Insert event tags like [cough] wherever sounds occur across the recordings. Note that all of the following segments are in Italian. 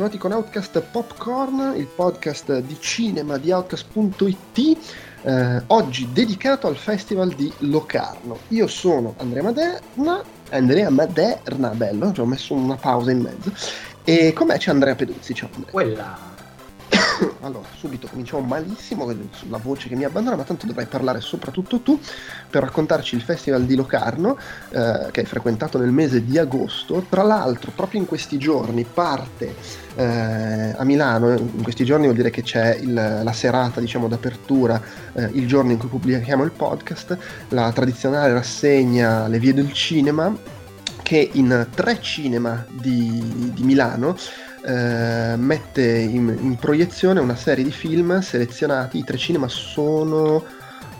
Ciao a tutti ben ritrovati con Outcast Popcorn, il podcast di cinema di Outcast.it, eh, oggi dedicato al festival di Locarno. Io sono Andrea Maderna, Andrea Maderna, bello, ci ho messo una pausa in mezzo, e con me c'è Andrea Peduzzi, ciao Andrea. Quella [coughs] allora, subito cominciamo malissimo sulla voce che mi abbandona, ma tanto dovrai parlare soprattutto tu per raccontarci il Festival di Locarno, eh, che hai frequentato nel mese di agosto. Tra l'altro, proprio in questi giorni parte eh, a Milano, in questi giorni vuol dire che c'è il, la serata, diciamo, d'apertura, eh, il giorno in cui pubblichiamo il podcast, la tradizionale rassegna Le Vie del Cinema, che in tre cinema di, di Milano eh, mette in, in, proiezione una serie di film selezionati. I tre cinema sono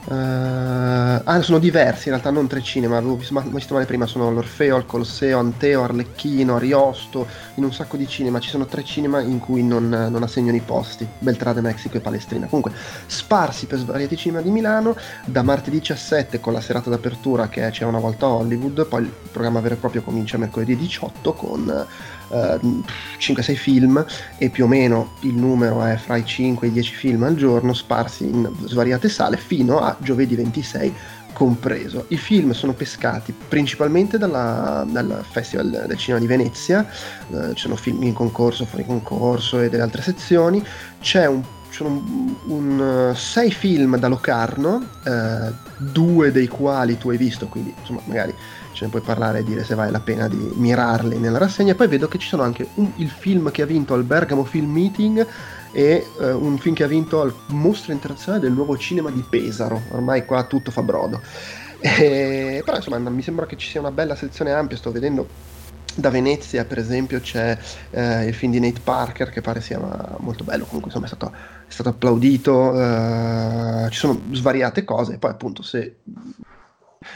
Uh, ah, sono diversi in realtà, non tre cinema, avevo visto, visto male prima, sono l'Orfeo, il Colosseo, Anteo, Arlecchino, Ariosto, in un sacco di cinema, ci sono tre cinema in cui non, non assegnano i posti, Beltrade, Mexico e Palestrina. Comunque, sparsi per svariati cinema di Milano, da martedì 17 con la serata d'apertura che c'è una volta a Hollywood, poi il programma vero e proprio comincia mercoledì 18 con... Uh, 5-6 film e più o meno il numero è fra i 5 e i 10 film al giorno sparsi in svariate sale fino a giovedì 26 compreso. I film sono pescati principalmente dalla, dal Festival del Cinema di Venezia, eh, ci sono film in concorso, fuori concorso e delle altre sezioni, c'è un sono un, un, sei film da Locarno, eh, due dei quali tu hai visto, quindi insomma magari ce ne puoi parlare e dire se vale la pena di mirarli nella rassegna. Poi vedo che ci sono anche un, il film che ha vinto al Bergamo Film Meeting e uh, un film che ha vinto al Mostra Internazionale del Nuovo Cinema di Pesaro, ormai qua tutto fa brodo. [laughs] E, però insomma mi sembra che ci sia una bella sezione ampia, sto vedendo da Venezia per esempio c'è eh, il film di Nate Parker che pare sia molto bello, comunque insomma è stato, è stato applaudito, eh, ci sono svariate cose, poi appunto se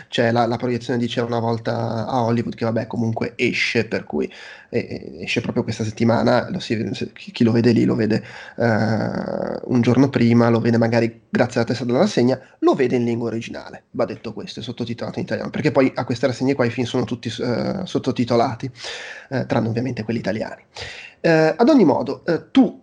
c'è la, la, proiezione di C'è una volta a Hollywood che vabbè comunque esce per cui eh, esce proprio questa settimana lo si, chi lo vede lì lo vede eh, un giorno prima lo vede magari grazie alla testa della rassegna lo vede in lingua originale va detto questo è sottotitolato in italiano perché poi a queste rassegne qua i film sono tutti eh, sottotitolati eh, tranne ovviamente quelli italiani. Eh, ad ogni modo eh, tu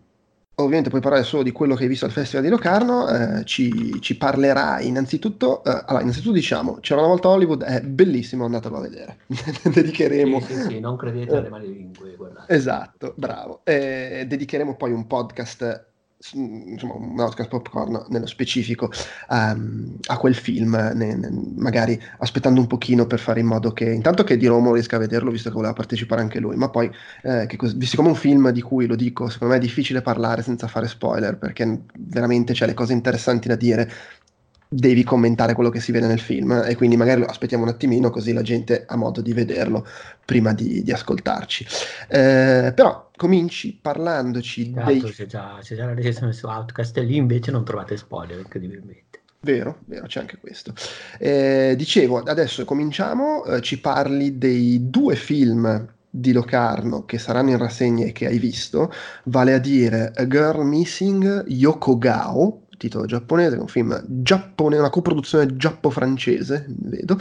ovviamente puoi parlare solo di quello che hai visto al Festival di Locarno, eh, ci, ci, parlerai innanzitutto, eh, allora innanzitutto diciamo, c'era una volta Hollywood, è bellissimo, andatelo a vedere, [laughs] dedicheremo... Sì, sì, sì, non credete alle male lingue, guardate. Esatto, bravo, eh, dedicheremo poi un podcast insomma, un podcast popcorn nello specifico um, a quel film, ne, ne, magari aspettando un pochino per fare in modo che intanto che Di Romo riesca a vederlo, visto che voleva partecipare anche lui, ma poi eh, che cos- visto come un film di cui lo dico, secondo me è difficile parlare senza fare spoiler, perché veramente c'è le cose interessanti da dire devi commentare quello che si vede nel film e quindi magari lo aspettiamo un attimino così la gente ha modo di vederlo prima di, di ascoltarci. Eh, però cominci parlandoci esatto, dei... C'è già, c'è già la recensione su Outcast e lì invece non trovate spoiler incredibilmente. Vero, vero, c'è anche questo. Eh, dicevo, adesso cominciamo, eh, ci parli dei due film di Locarno che saranno in rassegna e che hai visto, vale a dire A Girl Missing Yoko Gao, titolo giapponese, un film giapponese, una coproduzione giappo-francese, vedo,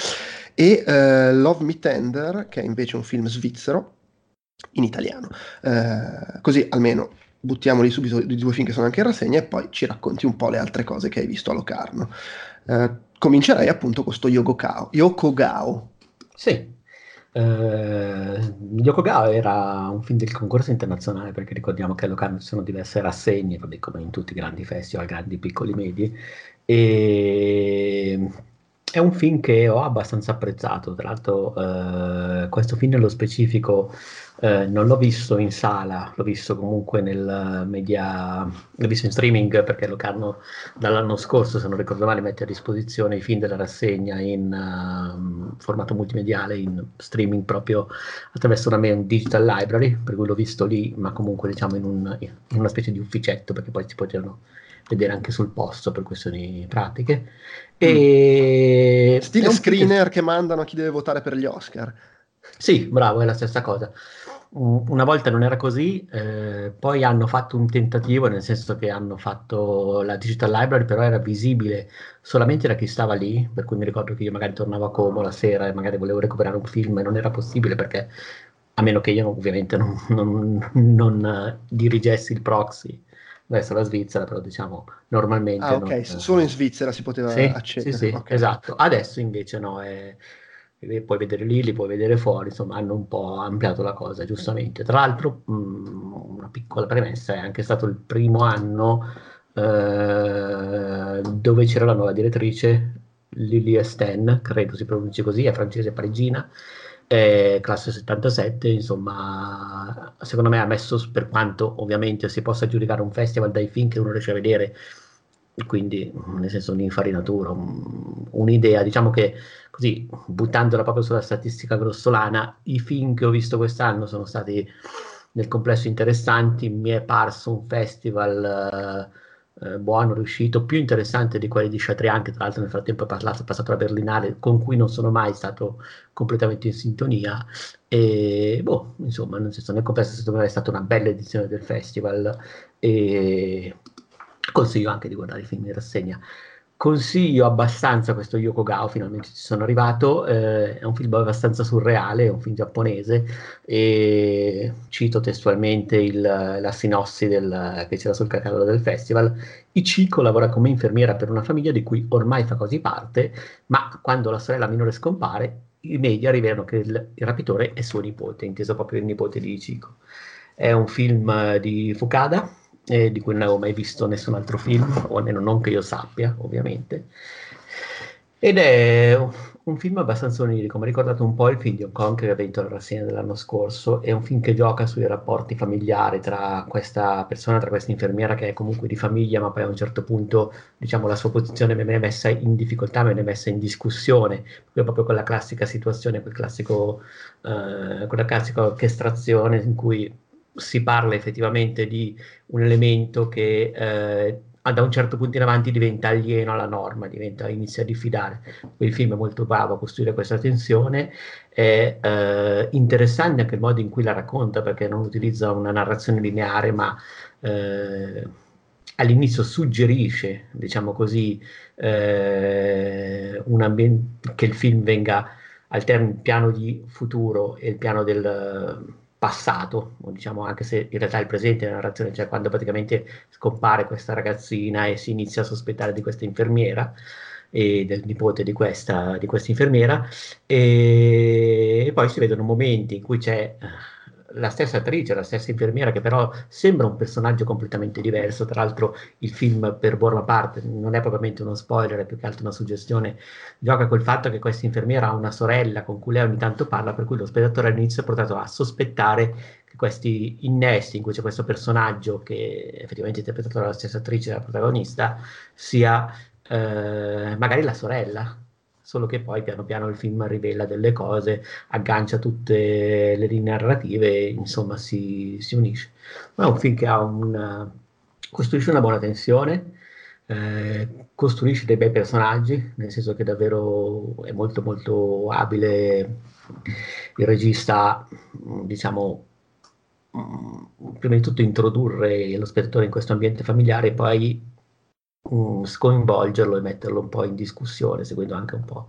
e uh, Love Me Tender, che è invece un film svizzero, in italiano. Uh, così almeno buttiamoli subito i due film che sono anche in rassegna e poi ci racconti un po' le altre cose che hai visto a Locarno. Uh, comincerei appunto con questo Yoko Yokogao. Sì, Uh, Yokogawa era un film del concorso internazionale perché ricordiamo che a Locarno ci sono diverse rassegne, vabbè, come in tutti i grandi festival, grandi, piccoli, medi, e è un film che ho abbastanza apprezzato. Tra l'altro, uh, questo film nello specifico eh, non l'ho visto in sala, l'ho visto comunque nel media, l'ho visto in streaming perché Locarno dall'anno scorso, se non ricordo male, mette a disposizione i film della rassegna in uh, formato multimediale, in streaming proprio attraverso una digital library, per cui l'ho visto lì, ma comunque diciamo in, un, in una specie di ufficetto perché poi si potevano vedere anche sul posto per questioni pratiche. E... Mm. Stile screener che mandano a chi deve votare per gli Oscar. Sì, bravo, è la stessa cosa una volta non era così, eh, poi hanno fatto un tentativo, nel senso che hanno fatto la digital library, però era visibile solamente da chi stava lì, per cui mi ricordo che io magari tornavo a Como la sera e magari volevo recuperare un film e non era possibile perché a meno che io ovviamente non, non, non dirigessi il proxy verso la Svizzera, però diciamo normalmente... Ah, ok, non, solo in Svizzera si poteva sì, accedere. Sì, sì, okay. esatto. Adesso invece no, è, puoi vedere lì, li puoi vedere fuori, insomma hanno un po' ampliato la cosa, giustamente. Tra l'altro, mh, mm, una piccola premessa, è anche stato il primo anno eh, dove c'era la nuova direttrice, Lily Esten, credo si pronunci così, è francese parigina, eh, classe 77, insomma, secondo me ha messo, per quanto ovviamente si possa giudicare un festival dai film che uno riesce a vedere, quindi nel senso un'infarinatura, un, un'idea, diciamo che così, buttandola proprio sulla statistica grossolana, i film che ho visto quest'anno sono stati nel complesso interessanti, mi è parso un festival... Uh, eh, buono, riuscito, più interessante di quelli di Chatrian, che tra l'altro nel frattempo è, parlato, è passato alla Berlinale, con cui non sono mai stato completamente in sintonia. E boh, insomma, nel senso, nel complesso secondo me è stata una bella edizione del festival e consiglio anche di guardare i film in rassegna. Consiglio abbastanza questo Yoko finalmente ci sono arrivato, eh, è un film abbastanza surreale, è un film giapponese e cito testualmente il, la sinossi del, che c'era sul catalogo del festival. Ichiko lavora come infermiera per una famiglia di cui ormai fa quasi parte, ma quando la sorella minore scompare, i media rivelano che il, il rapitore è suo nipote, inteso proprio il nipote di Ichiko. È un film di Fukada, eh, di cui non avevo mai visto nessun altro film, o almeno non che io sappia, ovviamente. Ed è un film abbastanza onirico, mi ha ricordato un po' il film di Hong Kong che ha vinto la rassegna dell'anno scorso, è un film che gioca sui rapporti familiari tra questa persona, tra questa infermiera che è comunque di famiglia, ma poi a un certo punto diciamo la sua posizione viene messa in difficoltà, viene messa in discussione, proprio quella classica situazione, quel classico, eh, quella classica orchestrazione in cui si parla effettivamente di un elemento che eh, da un certo punto in avanti diventa alieno alla norma, diventa, inizia a diffidare. Il film è molto bravo a costruire questa tensione, è eh, interessante anche il modo in cui la racconta, perché non utilizza una narrazione lineare, ma eh, all'inizio suggerisce, diciamo così, eh, ambien- che il film venga alterni il piano di futuro e il piano del passato, diciamo anche se in realtà il presente della narrazione, cioè quando praticamente scompare questa ragazzina e si inizia a sospettare di questa infermiera e del nipote di questa, di questa infermiera e, e poi si vedono momenti in cui c'è la stessa attrice, la stessa infermiera, che però sembra un personaggio completamente diverso. Tra l'altro, il film, per buona parte, non è propriamente uno spoiler, è più che altro una suggestione. Gioca col fatto che questa infermiera ha una sorella con cui lei ogni tanto parla, per cui lo spettatore all'inizio è portato a sospettare che questi innesti in cui c'è questo personaggio, che è effettivamente interpretato dalla stessa attrice della protagonista, sia eh, magari la sorella solo che poi piano piano il film rivela delle cose, aggancia tutte le linee narrative e insomma si, si unisce. Ma è un film che ha un, costruisce una buona tensione, eh, costruisce dei bei personaggi, nel senso che davvero è molto molto abile il regista, diciamo, prima di tutto introdurre lo spettatore in questo ambiente familiare e poi um, sconvolgerlo e metterlo un po' in discussione, seguendo anche un po'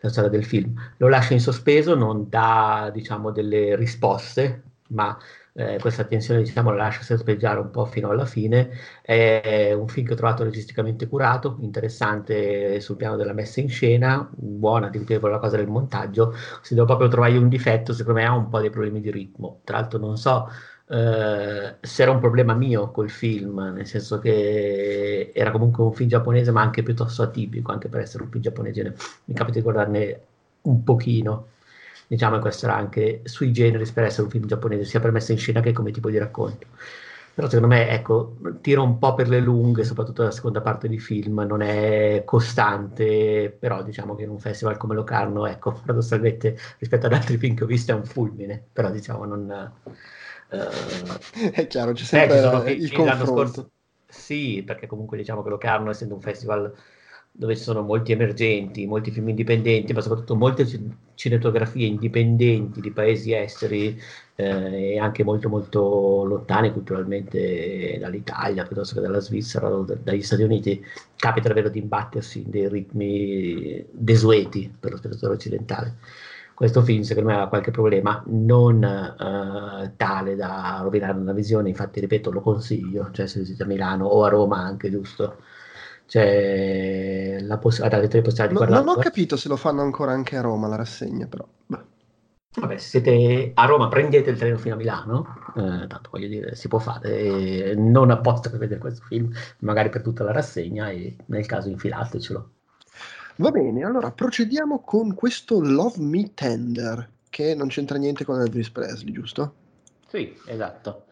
la storia del film. Lo lascia in sospeso, non dà diciamo delle risposte, ma eh, questa tensione diciamo, la lascia serpeggiare un po' fino alla fine. È un film che ho trovato registicamente curato, interessante sul piano della messa in scena, buona di per la cosa del montaggio. Se devo proprio trovare un difetto, secondo me ha un po' dei problemi di ritmo. Tra l'altro non so eh, se era un problema mio col film, nel senso che era comunque un film giapponese, ma anche piuttosto atipico, anche per essere un film giapponese. Mi capita di guardarne un pochino. Diciamo che questo era anche sui generis per essere un film giapponese, sia per messa in scena che come tipo di racconto. Però secondo me, ecco, tira un po' per le lunghe, soprattutto la seconda parte di film, non è costante, però diciamo che in un festival come Locarno, ecco, [laughs] paradossalmente rispetto ad altri film che ho visto è un fulmine, però diciamo non Uh, [laughs] è chiaro, c'è sempre eh, il confronto. Scorso, sì, perché comunque diciamo che Locarno, essendo un festival dove ci sono molti emergenti, molti film indipendenti, ma soprattutto molte cinematografie indipendenti di paesi esteri eh, e anche molto molto lontane culturalmente dall'Italia piuttosto che dalla Svizzera o dagli Stati Uniti, capita davvero di imbattersi in dei ritmi desueti per lo spettatore occidentale. Questo film secondo me ha qualche problema, non uh, tale da rovinare una visione, infatti ripeto lo consiglio, cioè se siete a Milano o a Roma anche, giusto? C'è la possibilità di guardare. Non ho capito se lo fanno ancora anche a Roma la rassegna, però. Beh. Vabbè, se siete a Roma, prendete il treno fino a Milano, eh, tanto voglio dire, si può fare, eh, non apposta per vedere questo film, magari per tutta la rassegna e nel caso infilatecelo. Va bene, allora procediamo con questo Love Me Tender, che non c'entra niente con Elvis Presley, giusto? Sì, esatto.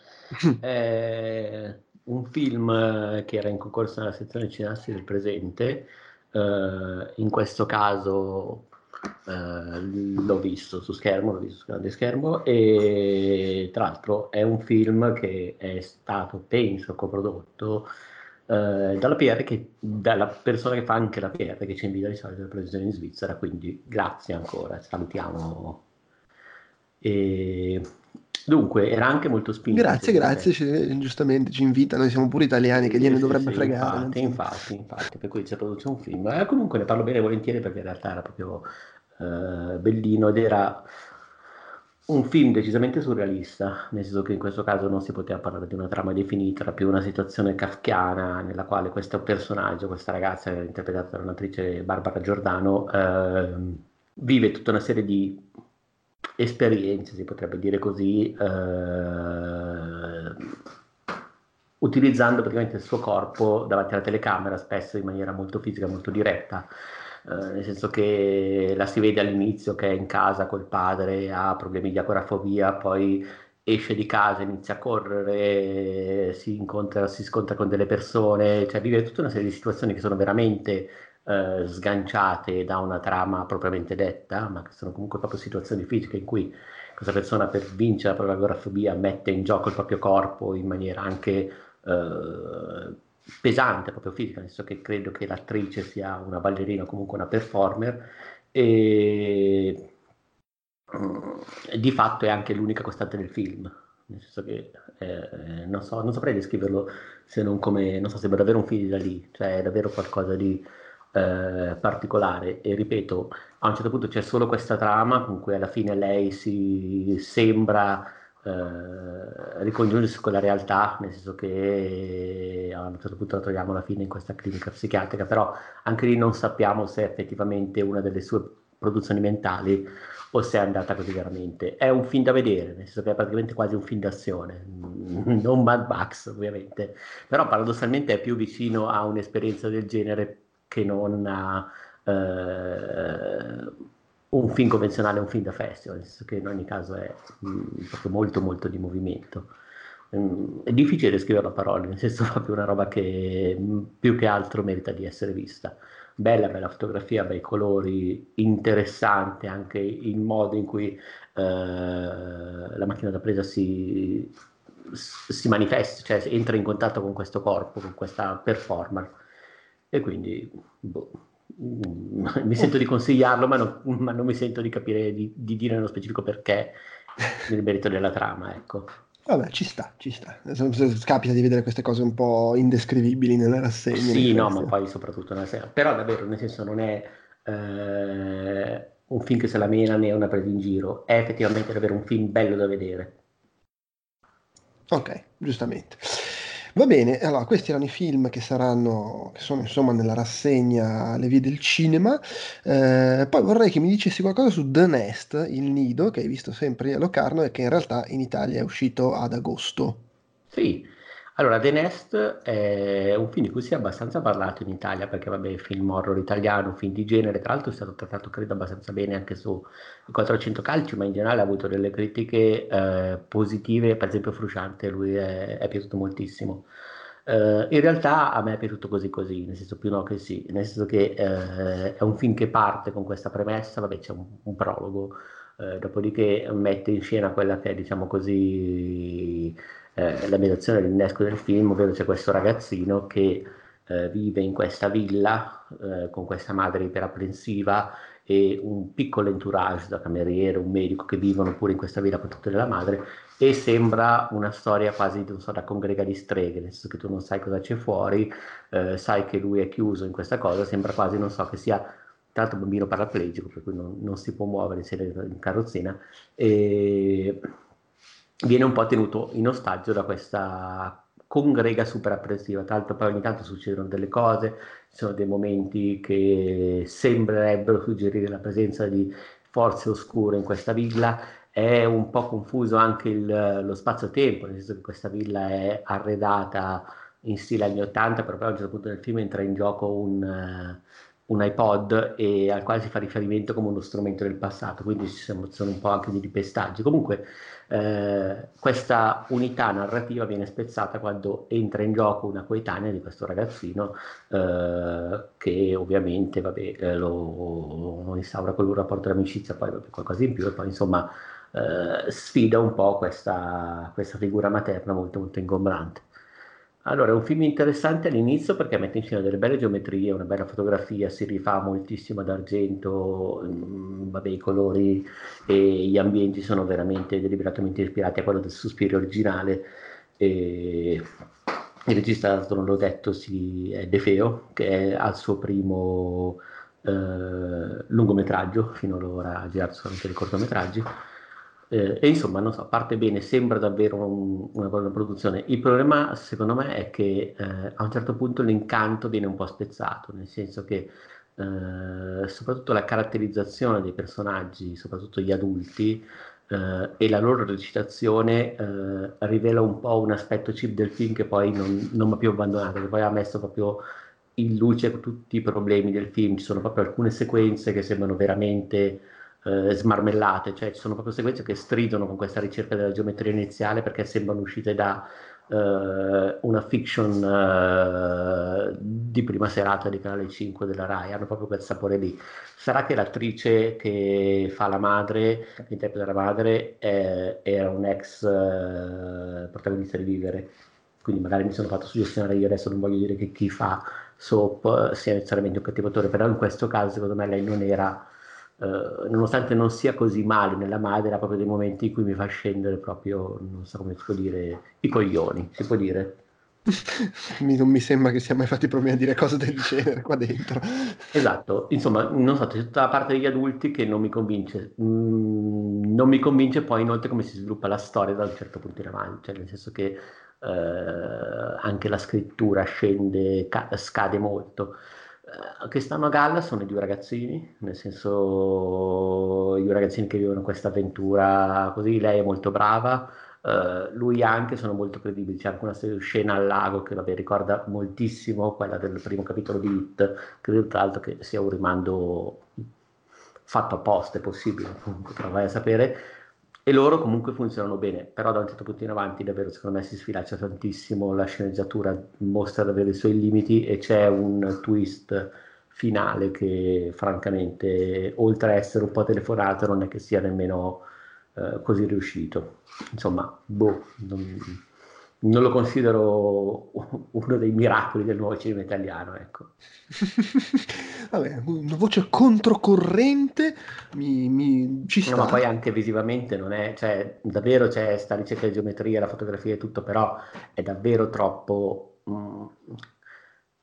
È [laughs] un film che era in concorso nella sezione Cinassi del presente, eh, in questo caso eh, l'ho visto su schermo, l'ho visto su grande schermo e tra l'altro è un film che è stato, penso, coprodotto eh, dalla PR che, dalla persona che fa anche la PR che ci invita di solito alla produzione in Svizzera, quindi grazie ancora, salutiamo. E Dunque, era anche molto spinto. Grazie, grazie, ci, giustamente ci invita, noi siamo pure italiani, che gliene sì, dovrebbe sì, fregare. Infatti, infatti, infatti, per cui si produce un film. Eh, comunque ne parlo bene volentieri perché in realtà era proprio eh, bellino ed era un film decisamente surrealista, nel senso che in questo caso non si poteva parlare di una trama definita, era più una situazione kafkiana nella quale questo personaggio, questa ragazza interpretata dall'attrice Barbara Giordano, eh, vive tutta una serie di esperienze, si potrebbe dire così, eh, utilizzando praticamente il suo corpo davanti alla telecamera, spesso in maniera molto fisica, molto diretta. Eh, nel senso che la si vede all'inizio che è in casa col padre, ha problemi di agorafobia, poi esce di casa, inizia a correre, si, incontra, si scontra con delle persone, cioè vive tutta una serie di situazioni che sono veramente eh, sganciate da una trama propriamente detta, ma che sono comunque proprio situazioni fisiche in cui questa persona per vincere la propria agorafobia mette in gioco il proprio corpo in maniera anche eh, pesante, proprio fisica, nel senso che credo che l'attrice sia una ballerina o comunque una performer e mm, di fatto è anche l'unica costante del film, nel senso che eh, non, so, non saprei descriverlo se non come, non so, sembra davvero un film da lì, cioè è davvero qualcosa di eh, particolare. E ripeto, a un certo punto c'è solo questa trama con cui alla fine lei si sembra eh, ricongiungersi con la realtà, nel senso che a un certo punto la troviamo alla fine in questa clinica psichiatrica, però anche lì non sappiamo se è effettivamente una delle sue produzioni mentali o se è andata così veramente. È un film da vedere, nel senso che è praticamente quasi un film d'azione, [laughs] non Mad Max ovviamente, però paradossalmente è più vicino a un'esperienza del genere che non a eh, un film convenzionale, un film da festival, nel senso che in ogni caso è mh, mm, molto molto di movimento. Mm, è difficile scriverlo a parole, nel senso [laughs] proprio una roba che mh, mm, più che altro merita di essere vista. Bella, bella fotografia, bei colori, interessante anche il modo in cui eh, la macchina da presa si, si manifesta, cioè entra in contatto con questo corpo, con questa performance e quindi boh, mi sento di consigliarlo, ma non, ma non mi sento di capire, di, di, dire nello specifico perché nel merito della trama, ecco. Vabbè, ci sta, ci sta. Capita di vedere queste cose un po' indescrivibili nelle rassegne. Sì, no, ma poi soprattutto nella serie. Però davvero, nel senso, non è eh, un film che se la mena né una presa in giro, è effettivamente davvero un film bello da vedere. Ok, giustamente. Va bene, allora questi erano i film che saranno, che sono insomma nella rassegna Le vie del cinema. Eh, poi vorrei che mi dicessi qualcosa su The Nest, il nido, che hai visto sempre a Locarno e che in realtà in Italia è uscito ad agosto. Sì, allora, The Nest è un film di cui si è abbastanza parlato in Italia perché, vabbè, film horror italiano, film di genere, tra l'altro è stato trattato, credo, abbastanza bene anche su 400 calci, ma in generale ha avuto delle critiche eh, positive, per esempio Frusciante, lui è, è piaciuto moltissimo. Uh, in realtà a me è piaciuto così così, nel senso più no che sì, nel senso che uh, è un film che parte con questa premessa, vabbè c'è un, un prologo, uh, dopodiché mette in scena quella che è diciamo così eh, la mediazione dell'innesco del film, ovvero c'è questo ragazzino che eh, vive in questa villa eh, con questa madre iperapprensiva e un piccolo entourage da cameriere, un medico che vivono pure in questa villa con tutte la madre e sembra una storia quasi so, da congrega di streghe, nel senso che tu non sai cosa c'è fuori, eh, sai che lui è chiuso in questa cosa, sembra quasi, non so, che sia l'altro bambino paraplegico, per cui non, non si può muovere in carrozzina, e viene un po' tenuto in ostaggio da questa congrega super appressiva. Tra l'altro poi ogni tanto succedono delle cose, ci sono dei momenti che sembrerebbero suggerire la presenza di forze oscure in questa villa, è un po' confuso anche il, lo spazio-tempo, nel senso che questa villa è arredata in stile anni 80, però poi a un certo punto del film entra in gioco un, un iPod e al quale si fa riferimento come uno strumento del passato, quindi ci sono, sono un po' anche di ripestaggi. Comunque eh, questa unità narrativa viene spezzata quando entra in gioco una coetanea di questo ragazzino eh, che ovviamente vabbè, eh, lo, lo instaura con un rapporto di amicizia, poi vabbè, qualcosa in più e poi insomma eh, sfida un po' questa, questa figura materna molto molto ingombrante. Allora, è un film interessante all'inizio perché mette insieme delle belle geometrie, una bella fotografia, si rifà moltissimo ad argento, mm, vabbè, i colori e gli ambienti sono veramente deliberatamente ispirati a quello del sospiro originale. E il regista, non l'ho detto, si, è De Feo, che è al suo primo eh, lungometraggio, fino ad ora ha girato solamente dei cortometraggi eh, e insomma, non so, parte bene, sembra davvero un, una buona produzione. Il problema, secondo me, è che eh, a un certo punto l'incanto viene un po' spezzato, nel senso che eh, soprattutto la caratterizzazione dei personaggi, soprattutto gli adulti, eh, e la loro recitazione eh, rivela un po' un aspetto chip del film che poi non, non mi ha più abbandonato, che poi ha messo proprio in luce tutti i problemi del film. Ci sono proprio alcune sequenze che sembrano veramente eh, smarmellate, cioè ci sono proprio sequenze che stridono con questa ricerca della geometria iniziale perché sembrano uscite da eh, una fiction eh, di prima serata di Canale 5 della RAI, hanno proprio quel sapore lì. Sarà che l'attrice che fa la madre, che interpreta la madre, era un ex eh, protagonista di Vivere, quindi magari mi sono fatto suggestionare io adesso non voglio dire che chi fa soap sia necessariamente un cattivo attore, però in questo caso secondo me lei non era Uh, nonostante non sia così male nella madre, ha proprio dei momenti in cui mi fa scendere proprio, non so come si può dire, i coglioni, si può dire. [laughs] non mi sembra che sia mai fatti problemi a dire cose del genere qua dentro. Esatto, insomma, non so, c'è tutta la parte degli adulti che non mi convince. Mm, non mi convince poi inoltre come si sviluppa la storia da un certo punto in avanti, cioè nel senso che eh, anche la scrittura scende, ca- scade molto. Eh, che stanno a galla sono i due ragazzini, nel senso i due ragazzini che vivono questa avventura così, lei è molto brava, uh, lui anche sono molto credibili, c'è anche una scena al lago che vabbè, ricorda moltissimo quella del primo capitolo di Hit, credo tra l'altro che sia un rimando fatto apposta, è possibile, [laughs] comunque, però vai a sapere, e loro comunque funzionano bene, però da un certo punto in avanti davvero secondo me si sfilaccia tantissimo, la sceneggiatura mostra davvero i suoi limiti e c'è un twist finale che francamente oltre a essere un po' telefonato non è che sia nemmeno eh, così riuscito. Insomma, boh, non, non lo considero [laughs] uno dei miracoli del nuovo cinema italiano, ecco. [laughs] Vabbè, una voce controcorrente mi, mi ci sta. No, ma poi anche visivamente non è, cioè, davvero c'è sta ricerca di geometria, la fotografia e tutto, però è davvero troppo mh, mm,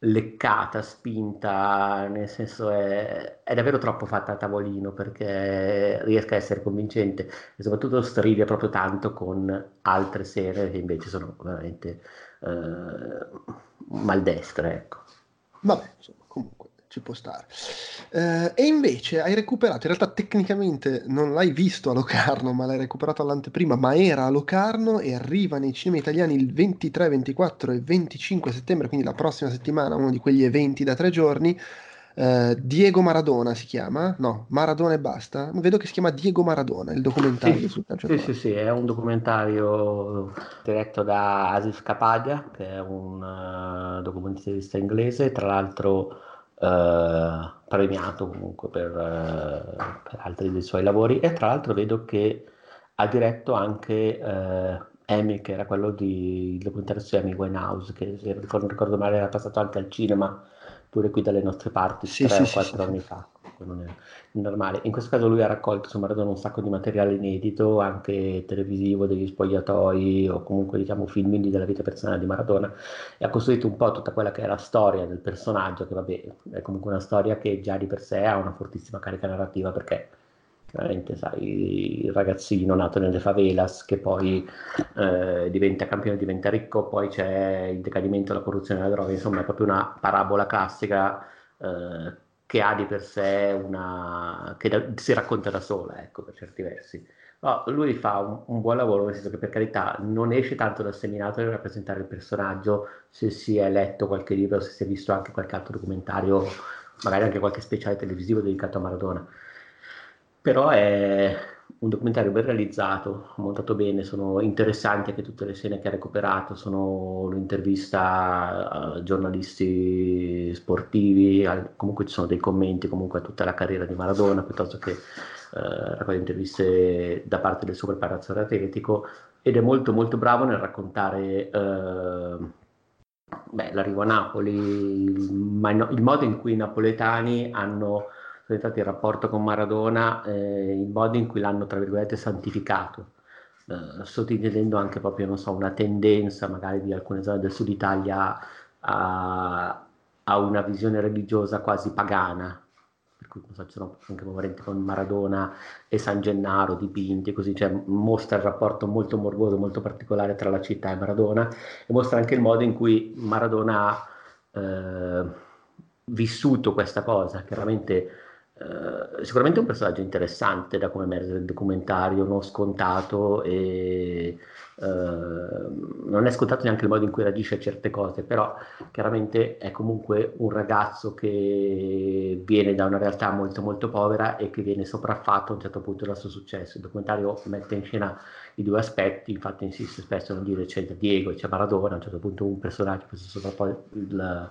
leccata, spinta, nel senso è, è, davvero troppo fatta a tavolino perché riesca a essere convincente e soprattutto stride proprio tanto con altre serie che invece sono veramente eh, maldestre. Ecco. Vabbè, insomma, ci può stare. Eh, e invece hai recuperato, in realtà tecnicamente non l'hai visto a Locarno, ma l'hai recuperato all'anteprima, ma era a Locarno e arriva nei cinema italiani il 23, 24 e 25 settembre, quindi la prossima settimana, uno di quegli eventi da tre giorni. Uh, Diego Maradona si chiama? No, Maradona e basta. Vedo che si chiama Diego Maradona, il documentario sì, sul calcio. Sì, sì, sì, è un documentario diretto da Asif Kapadia, che è un uh, documentarista inglese, tra l'altro premiato comunque per, per, altri dei suoi lavori e tra l'altro vedo che ha diretto anche Amy, che era quello di, il documentario su Amy Winehouse, che se non ricordo male era passato anche al cinema pure qui dalle nostre parti Sì, tre sì, o quattro sì, anni sì. Fa. Non è normale. In questo caso lui ha raccolto su Maradona un sacco di materiale inedito, anche televisivo, degli spogliatoi o comunque diciamo filmini della vita personale di Maradona e ha costruito un po' tutta quella che è la storia del personaggio, che vabbè è comunque una storia che già di per sé ha una fortissima carica narrativa perché veramente sai il ragazzino nato nelle favelas che poi eh, diventa campione, diventa ricco, poi c'è il decadimento, la corruzione la droga, insomma è proprio una parabola classica eh, che ha di per sé una... che da- si racconta da sola, ecco, per certi versi. No, lui fa un, un buon lavoro, nel senso che per carità non esce tanto dal seminato nel rappresentare il personaggio, se si è letto qualche libro, se si è visto anche qualche altro documentario, magari anche qualche speciale televisivo dedicato a Maradona. Però è un documentario ben realizzato, montato bene, sono interessanti anche tutte le scene che ha recuperato, sono un'intervista a giornalisti sportivi, al- comunque ci sono dei commenti comunque a tutta la carriera di Maradona, piuttosto che eh, interviste da parte del suo preparatore atletico ed è molto molto bravo nel raccontare eh, beh, l'arrivo a Napoli, il, il modo in cui i napoletani hanno presentato il rapporto con Maradona, eh, il modo in cui l'hanno, tra virgolette, santificato, eh, sottintendendo anche proprio, non so, una tendenza magari di alcune zone del sud Italia a, a una visione religiosa quasi pagana, per cui so, ci sono anche momenti con Maradona e San Gennaro dipinti, così, cioè mostra il rapporto molto morboso, molto particolare tra la città e Maradona, e mostra anche il modo in cui Maradona ha eh, vissuto questa cosa, chiaramente eh, sicuramente un personaggio interessante da come emerge nel documentario, non scontato e eh, non è scontato neanche il modo in cui reagisce a certe cose, però chiaramente è comunque un ragazzo che viene da una realtà molto molto povera e che viene sopraffatto a un certo punto dal suo successo. Il documentario mette in scena i due aspetti, infatti insiste spesso non dire c'è Diego e c'è Maradona, a un certo punto un personaggio, questo sovrappo il,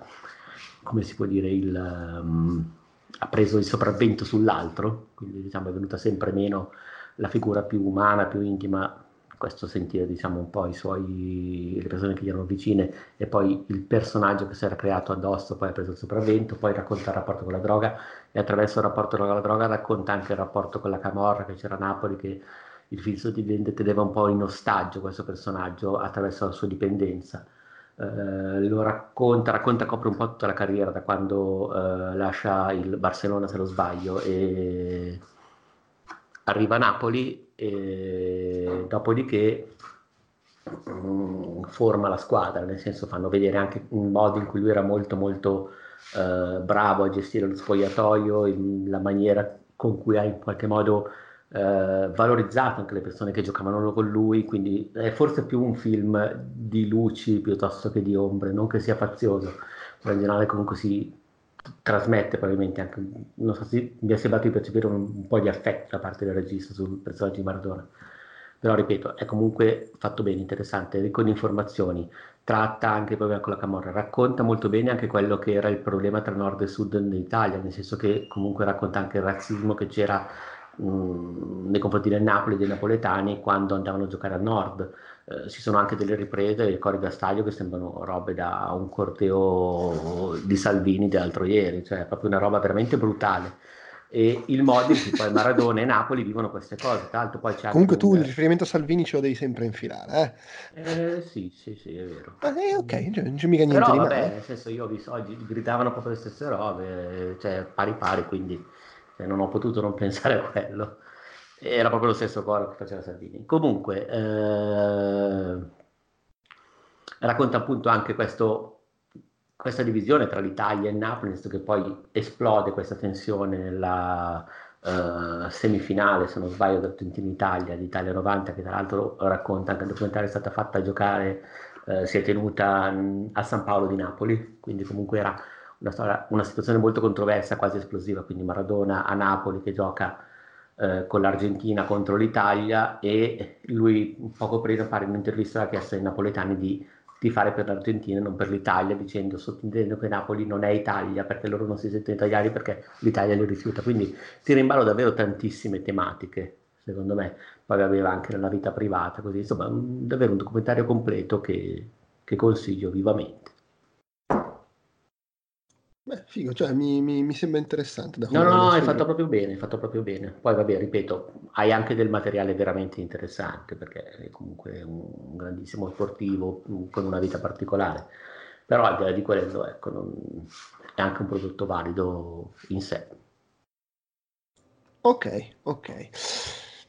come si può dire, il... Um, ha preso il sopravvento sull'altro, quindi diciamo è venuta sempre meno la figura più umana, più intima, questo sentire diciamo un po' suoi, le persone che gli erano vicine e poi il personaggio che si era creato addosso poi ha preso il sopravvento, poi racconta il rapporto con la droga e attraverso il rapporto con la droga racconta anche il rapporto con la camorra che c'era a Napoli che il film di teneva un po' in ostaggio questo personaggio attraverso la sua dipendenza. Uh, lo racconta, racconta, copre un po' tutta la carriera da quando uh, lascia il Barcellona se non sbaglio e arriva a Napoli e dopodiché um, forma la squadra, nel senso fanno vedere anche un modo in cui lui era molto molto uh, bravo a gestire lo spogliatoio, in, la maniera con cui ha in qualche modo eh, valorizzato anche le persone che giocavano con lui, quindi è forse più un film di luci piuttosto che di ombre, non che sia fazioso, ma in generale comunque si trasmette probabilmente anche, non so se mi è sembrato di percepire un, un po' di affetto da parte del regista sul personaggio di Maradona. Però ripeto, è comunque fatto bene, interessante, ricco di informazioni, tratta anche proprio con la Camorra, racconta molto bene anche quello che era il problema tra nord e sud dell'Italia, nel senso che comunque racconta anche il razzismo che c'era mh, nei confronti del Napoli e dei napoletani quando andavano a giocare al nord. Eh, ci sono anche delle riprese dei cori da stadio che sembrano robe da un corteo di Salvini dell'altro ieri, cioè proprio una roba veramente brutale. E il cui [laughs] poi Maradona e Napoli vivono queste cose. Tra l'altro poi c'è Comunque tu un... il riferimento a Salvini ce lo devi sempre infilare, eh? eh sì, sì, sì, è vero. Eh, ok, non c'è mica niente Però di vabbè, male. nel senso io ho visto oggi gridavano proprio le stesse robe, cioè pari pari, quindi cioè, non ho potuto non pensare a quello. Era proprio lo stesso coro che faceva Salvini. Comunque, eh, racconta appunto anche questo, questa divisione tra l'Italia e il Napoli, visto che poi esplode questa tensione nella eh, semifinale, se non sbaglio, d'Argentina-Italia, d'Italia 90, che tra l'altro racconta anche il documentario è stata fatta a giocare, eh, si è tenuta mh, a San Paolo di Napoli, quindi comunque era una, storia, una situazione molto controversa, quasi esplosiva, quindi Maradona a Napoli che gioca eh, con l'Argentina contro l'Italia e lui poco pare in un'intervista ha chiesto ai napoletani di tifare per l'Argentina e non per l'Italia dicendo sottintendendo che Napoli non è Italia perché loro non si sentono italiani perché l'Italia li rifiuta. Quindi tira in ballo davvero tantissime tematiche secondo me poi aveva anche nella vita privata così insomma davvero un documentario completo che, che consiglio vivamente Beh, figo, cioè mi, mi, mi sembra interessante. Da no, no, no, hai fatto proprio bene, hai fatto proprio bene. Poi, vabbè, ripeto, hai anche del materiale veramente interessante, perché è comunque un grandissimo sportivo con una vita particolare. Però al di là di quello, ecco, non... è anche un prodotto valido in sé. Ok, ok.